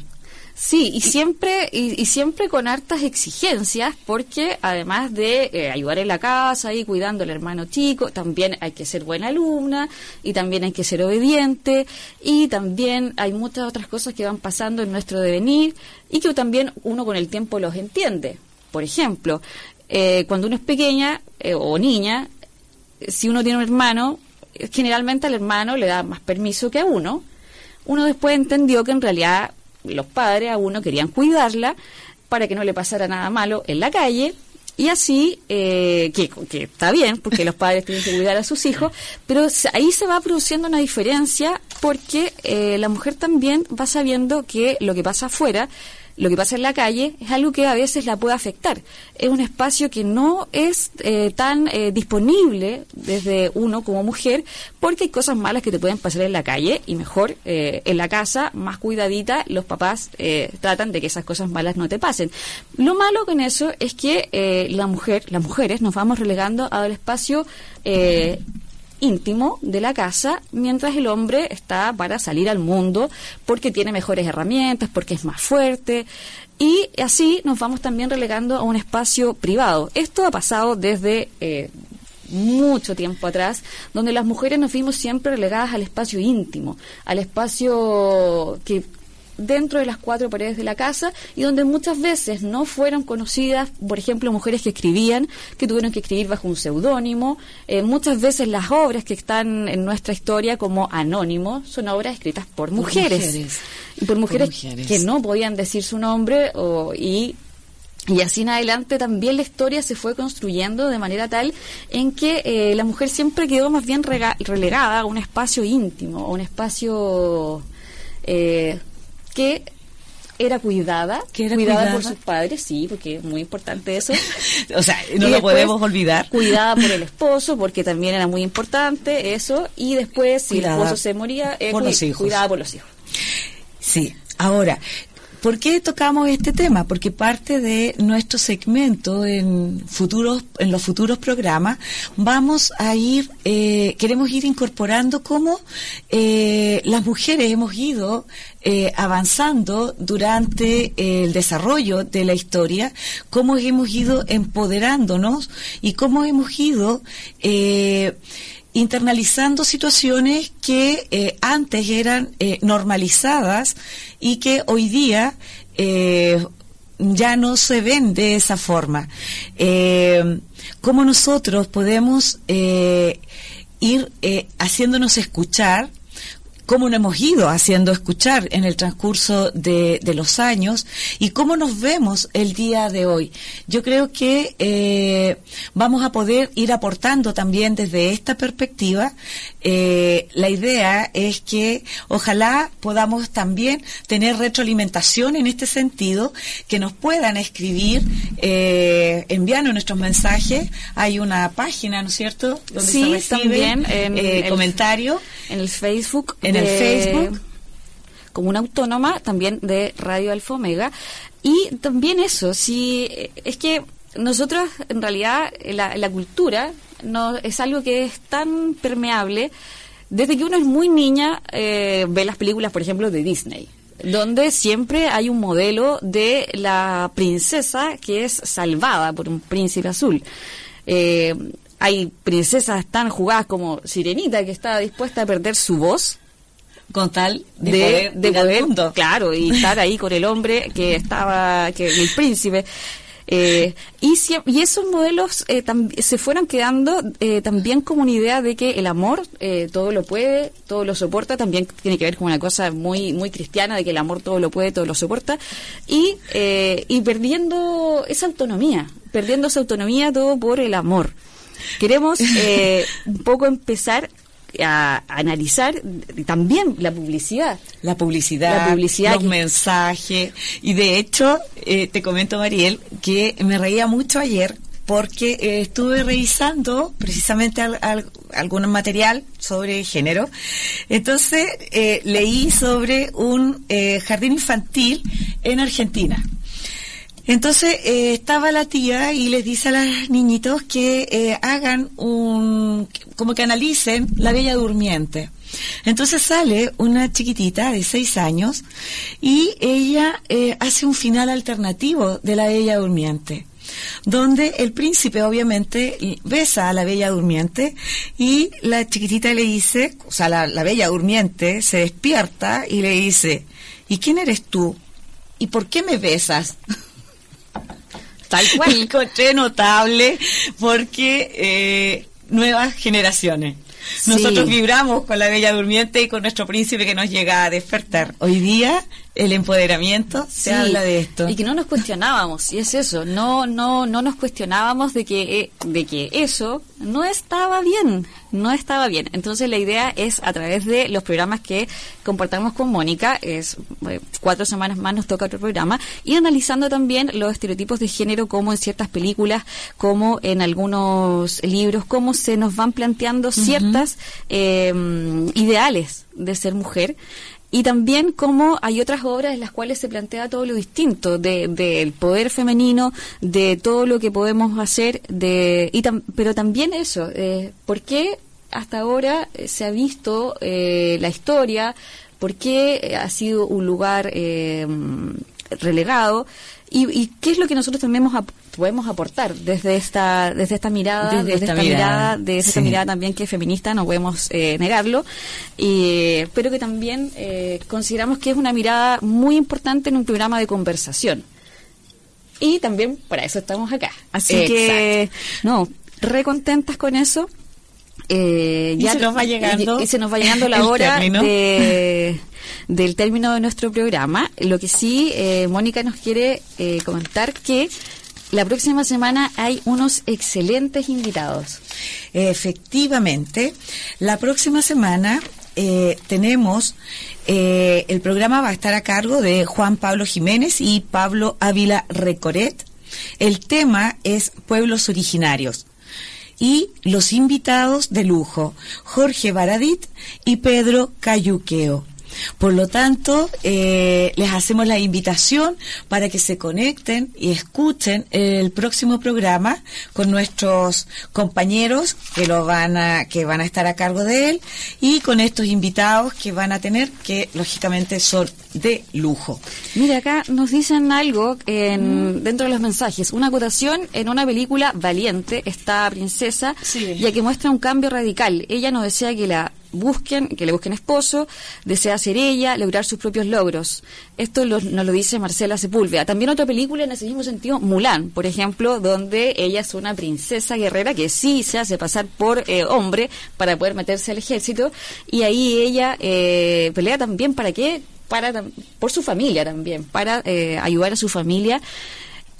Sí, y siempre y, y siempre con hartas exigencias, porque además de eh, ayudar en la casa y cuidando al hermano chico, también hay que ser buena alumna y también hay que ser obediente y también hay muchas otras cosas que van pasando en nuestro devenir y que también uno con el tiempo los entiende. Por ejemplo, eh, cuando uno es pequeña eh, o niña, si uno tiene un hermano, generalmente al hermano le da más permiso que a uno. Uno después entendió que en realidad los padres a uno querían cuidarla para que no le pasara nada malo en la calle. Y así, eh, que, que, está bien, porque los padres tienen que cuidar a sus hijos, pero ahí se va produciendo una diferencia porque eh, la mujer también va sabiendo que lo que pasa afuera lo que pasa en la calle es algo que a veces la puede afectar. Es un espacio que no es eh, tan eh, disponible desde uno como mujer porque hay cosas malas que te pueden pasar en la calle y mejor eh, en la casa, más cuidadita, los papás tratan de que esas cosas malas no te pasen. Lo malo con eso es que la mujer, las mujeres nos vamos relegando al espacio íntimo de la casa, mientras el hombre está para salir al mundo porque tiene mejores herramientas, porque es más fuerte. Y así nos vamos también relegando a un espacio privado. Esto ha pasado desde eh, mucho tiempo atrás, donde las mujeres nos vimos siempre relegadas al espacio íntimo, al espacio que dentro de las cuatro paredes de la casa y donde muchas veces no fueron conocidas, por ejemplo, mujeres que escribían, que tuvieron que escribir bajo un seudónimo. Eh, muchas veces las obras que están en nuestra historia como anónimo son obras escritas por mujeres. Y por mujeres, que no podían decir su nombre o, y y así en adelante también la historia se fue construyendo de manera tal en que eh, la mujer siempre quedó más bien relegada a un espacio íntimo, a un espacio eh, que era cuidada,
que era
cuidada, por sus padres, sí, porque es muy importante eso. (laughs)
o sea, no lo podemos olvidar.
Cuidada por el (laughs) esposo, porque también era muy importante eso, y después, si el esposo se moría, eh, por los hijos. cuidada por los hijos.
Sí, ahora, ¿Por qué tocamos este tema? Porque parte de nuestro segmento en futuros, en los futuros programas, vamos a ir, eh, queremos ir incorporando cómo eh, las mujeres hemos ido eh, avanzando durante el desarrollo de la historia, cómo hemos ido empoderándonos y cómo hemos ido internalizando situaciones que eh, antes eran eh, normalizadas y que hoy día eh, ya no se ven de esa forma. ¿Cómo nosotros podemos ir haciéndonos escuchar cómo nos hemos ido haciendo escuchar en el transcurso de, los años y cómo nos vemos el día de hoy. Yo creo que eh, vamos a poder ir aportando también desde esta perspectiva. Eh, la idea es que ojalá podamos también tener retroalimentación en este sentido, que nos puedan escribir, eh, enviando nuestros mensajes. Hay una página, ¿no es cierto?,
donde sí, se también
en eh, comentario.
En el Facebook
en el Facebook
como una autónoma también de Radio Alfa Omega. Y también eso si es que nosotros en realidad la, la cultura no es algo que es tan permeable desde que uno es muy niña eh, ve las películas por ejemplo de Disney donde siempre hay un modelo de la princesa que es salvada por un príncipe azul. Eh, hay princesas tan jugadas como Sirenita que está dispuesta a perder su voz
con tal de, poder,
claro, y estar ahí con el hombre que estaba, que el príncipe. Eh, y, y esos modelos eh, se fueron quedando eh, también como una idea de que el amor todo lo puede, todo lo soporta, también tiene que ver con una cosa muy muy cristiana de que el amor todo lo puede, todo lo soporta, y, y perdiendo esa autonomía, perdiendo esa autonomía todo por el amor. Queremos (laughs) un poco empezar a, analizar también la publicidad.
La publicidad, publicidad los mensajes. Y de hecho, eh, te comento, Mariel, que me reía mucho ayer porque eh, estuve revisando precisamente algún material sobre género. Entonces eh, leí sobre un jardín infantil en Argentina. Entonces eh, estaba la tía y les dice a los niñitos que eh, hagan un, como que analicen la Bella Durmiente. Entonces sale una chiquitita de seis años y ella eh, hace un final alternativo de la Bella Durmiente donde el príncipe obviamente besa a la bella durmiente y la chiquitita le dice, o sea, la, la, bella durmiente se despierta y le dice, ¿y quién eres tú? ¿Y por qué me besas? (laughs)
Tal cual.
Encontré notable porque eh, nuevas generaciones. Nosotros vibramos con la Bella Durmiente y con nuestro príncipe que nos llega a despertar. Hoy día el empoderamiento, se habla de esto.
Y que no nos cuestionábamos, y es eso, no, no, no nos cuestionábamos de que, eh, de que eso no estaba bien, no estaba bien. Entonces la idea es a través de los programas que comportamos con Mónica, es eh, cuatro semanas más nos toca otro programa, y analizando también los estereotipos de género como en ciertas películas, como en algunos libros, cómo se nos van planteando ciertas eh, ideales de ser mujer y también como hay otras obras en las cuales se plantea todo lo distinto del de, poder femenino, de todo lo que podemos hacer, de y pero también eso, eh, ¿por qué hasta ahora eh, se ha visto eh, la historia? ¿Por qué ha sido un lugar eh, relegado? ¿Y, qué es lo que nosotros también podemos aportar desde esta desde esta mirada desde, esta, mirada, de esta mirada también que es feminista no podemos eh, negarlo y, pero que también eh, consideramos que es una mirada muy importante en un programa de conversación. Y también para eso estamos acá. Así que no recontentas con eso
eh, ya se nos va llegando
y, se nos va llegando la hora de del término de nuestro programa. Lo que sí, eh, Mónica nos quiere eh, comentar que la próxima semana hay unos excelentes invitados.
Efectivamente, la próxima semana eh, tenemos, el programa va a estar a cargo de Juan Pablo Jiménez y Pablo Ávila Recoret. El tema es pueblos originarios y los invitados de lujo, Jorge Baradit y Pedro Cayuqueo. Por lo tanto, eh, les hacemos la invitación para que se conecten y escuchen el próximo programa con nuestros compañeros que lo van a que van a estar a cargo de él y con estos invitados que van a tener que lógicamente son de lujo.
Mira, acá nos dicen algo en, mm. dentro de los mensajes. Una acotación en una película valiente, esta princesa, ya que muestra un cambio radical. Ella no desea que la busquen, que le busquen esposo, desea ser ella, lograr sus propios logros. Esto nos lo dice Marcela Sepúlveda. También otra película en ese mismo sentido, Mulan, por ejemplo, donde ella es una princesa guerrera que sí se hace pasar por eh, hombre para poder meterse al ejército y ahí ella eh, pelea también para qué, para por su familia también, para eh, ayudar a su familia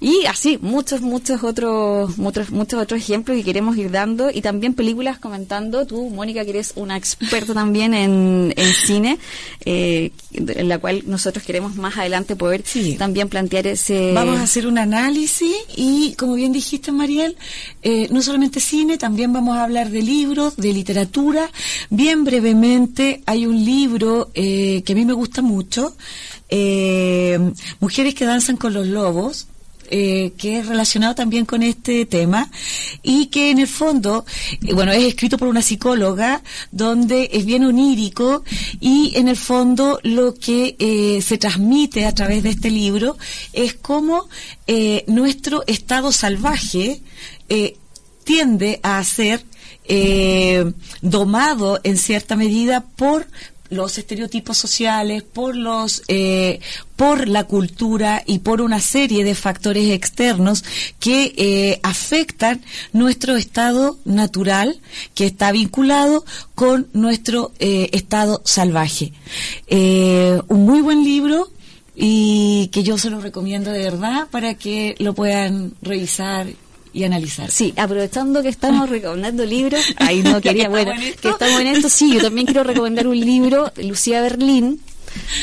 y así, muchos, muchos otros, muchos, muchos otros ejemplos que queremos ir dando y también películas comentando. Tú, Mónica, que eres una experta también en, en cine, eh, en la cual nosotros queremos más adelante poder también plantear ese...
Vamos a hacer un análisis y, como bien dijiste, Mariel, eh, no solamente cine, también vamos a hablar de libros, de literatura. Bien brevemente, hay un libro eh, que a mí me gusta mucho, Mujeres que danzan con los lobos, eh, que es relacionado también con este tema y que en el fondo, eh, bueno, es escrito por una psicóloga donde es bien onírico y en el fondo lo que eh, se transmite a través de este libro es cómo nuestro estado salvaje tiende a ser domado en cierta medida por los estereotipos sociales, por los, eh, por la cultura y por una serie de factores externos que eh, afectan nuestro estado natural, que está vinculado con nuestro eh, estado salvaje. un muy buen libro y que yo se lo recomiendo de verdad para que lo puedan revisar y analizar.
Sí, aprovechando que estamos (laughs) recomendando libros, (laughs) ahí no quería, bueno, que estamos en esto, sí, yo también quiero recomendar un libro, Lucía Berlín,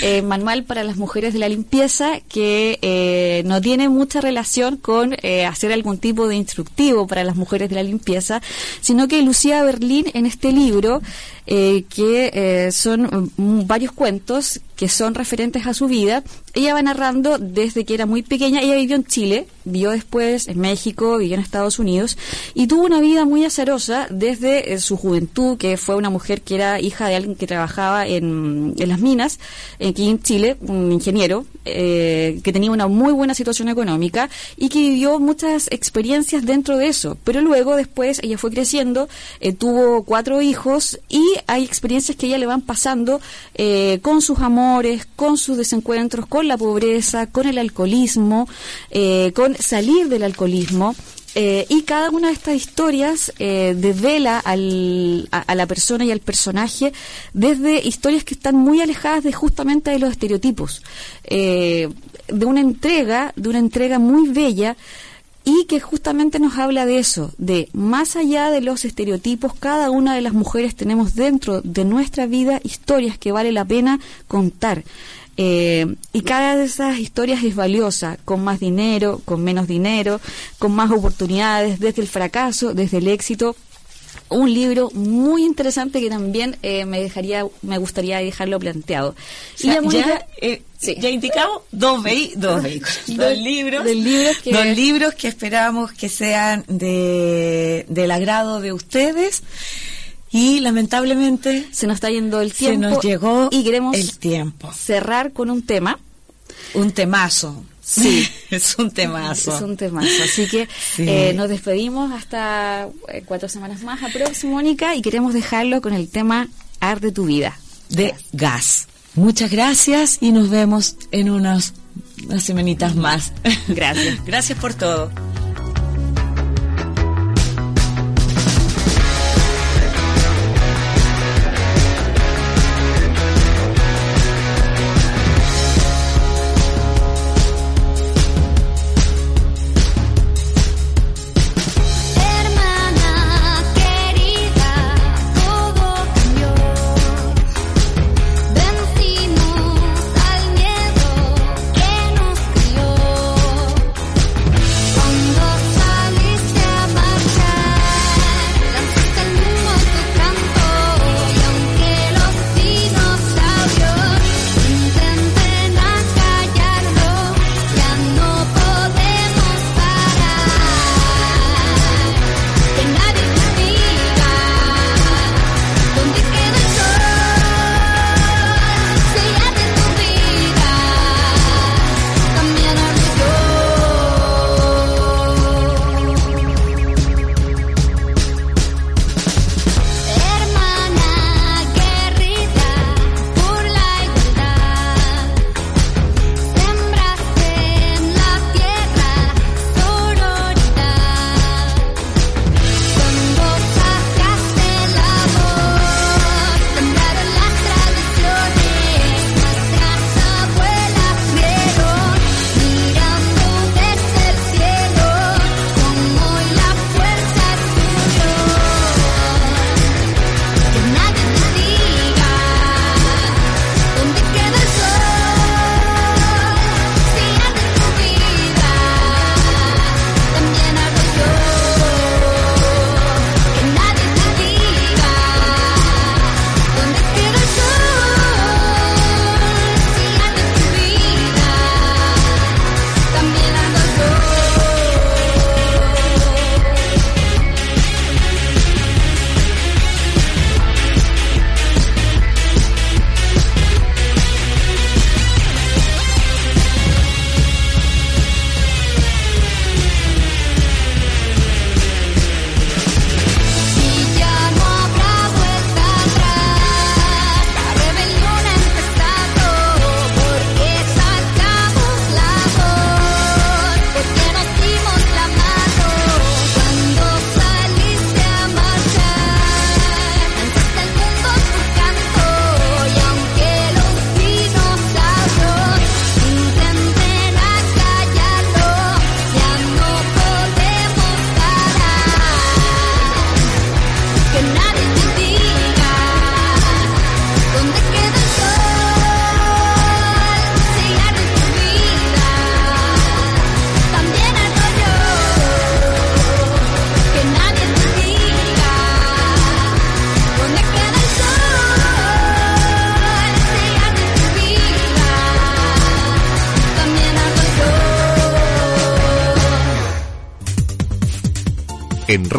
eh, manual para las mujeres de la limpieza que eh, no tiene mucha relación con eh, hacer algún tipo de instructivo para las mujeres de la limpieza, sino que Lucía Berlín en este libro, que son mm, varios cuentos que son referentes a su vida, ella va narrando desde que era muy pequeña, ella vivió en Chile, vivió después en México, vivió en Estados Unidos y tuvo una vida muy azarosa desde eh, su juventud, que fue una mujer que era hija de alguien que trabajaba en, en las minas, aquí en Chile, un ingeniero, eh, que tenía una muy buena situación económica y que vivió muchas experiencias dentro de eso. Pero luego, después, ella fue creciendo, eh, tuvo cuatro hijos y hay experiencias que ella le van pasando con sus amores, con sus desencuentros, con la pobreza, con el alcoholismo, con salir del alcoholismo Eh, y cada una de estas historias eh, desvela al, a, a la persona y al personaje desde historias que están muy alejadas de justamente de los estereotipos. Eh, de una entrega, de una entrega muy bella y que justamente nos habla de eso, de más allá de los estereotipos, cada una de las mujeres tenemos dentro de nuestra vida historias que vale la pena contar. Eh, y cada de esas historias es valiosa, con más dinero, con menos dinero, con más oportunidades, desde el fracaso, desde el éxito. Un libro muy interesante que también eh, me dejaría, me gustaría dejarlo planteado.
O sea,
la Mónica-
ya, eh,
Sí.
ya indicamos dos, vehi- dos vehículos, (laughs) dos libros,
dos libros que-
dos libros que esperamos que sean de, del agrado de ustedes y lamentablemente
se nos está yendo el
se
tiempo
nos llegó
y queremos
el tiempo.
cerrar con un tema.
Un temazo.
Sí. (laughs)
es un temazo.
Es un temazo. Así que
Sí.
eh, nos despedimos hasta eh, cuatro semanas más a próximo, Mónica, y queremos dejarlo con el tema Arde tu vida.
de gas. Muchas gracias y nos vemos en unas, unas semanitas más.
Gracias.
gracias por todo.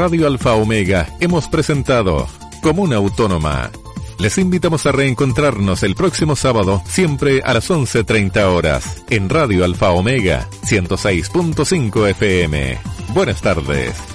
Radio Alfa Omega hemos presentado Comuna Autónoma. Les invitamos a reencontrarnos el próximo sábado, siempre a las 11.30 horas, en Radio Alfa Omega 106.5 FM. Buenas tardes.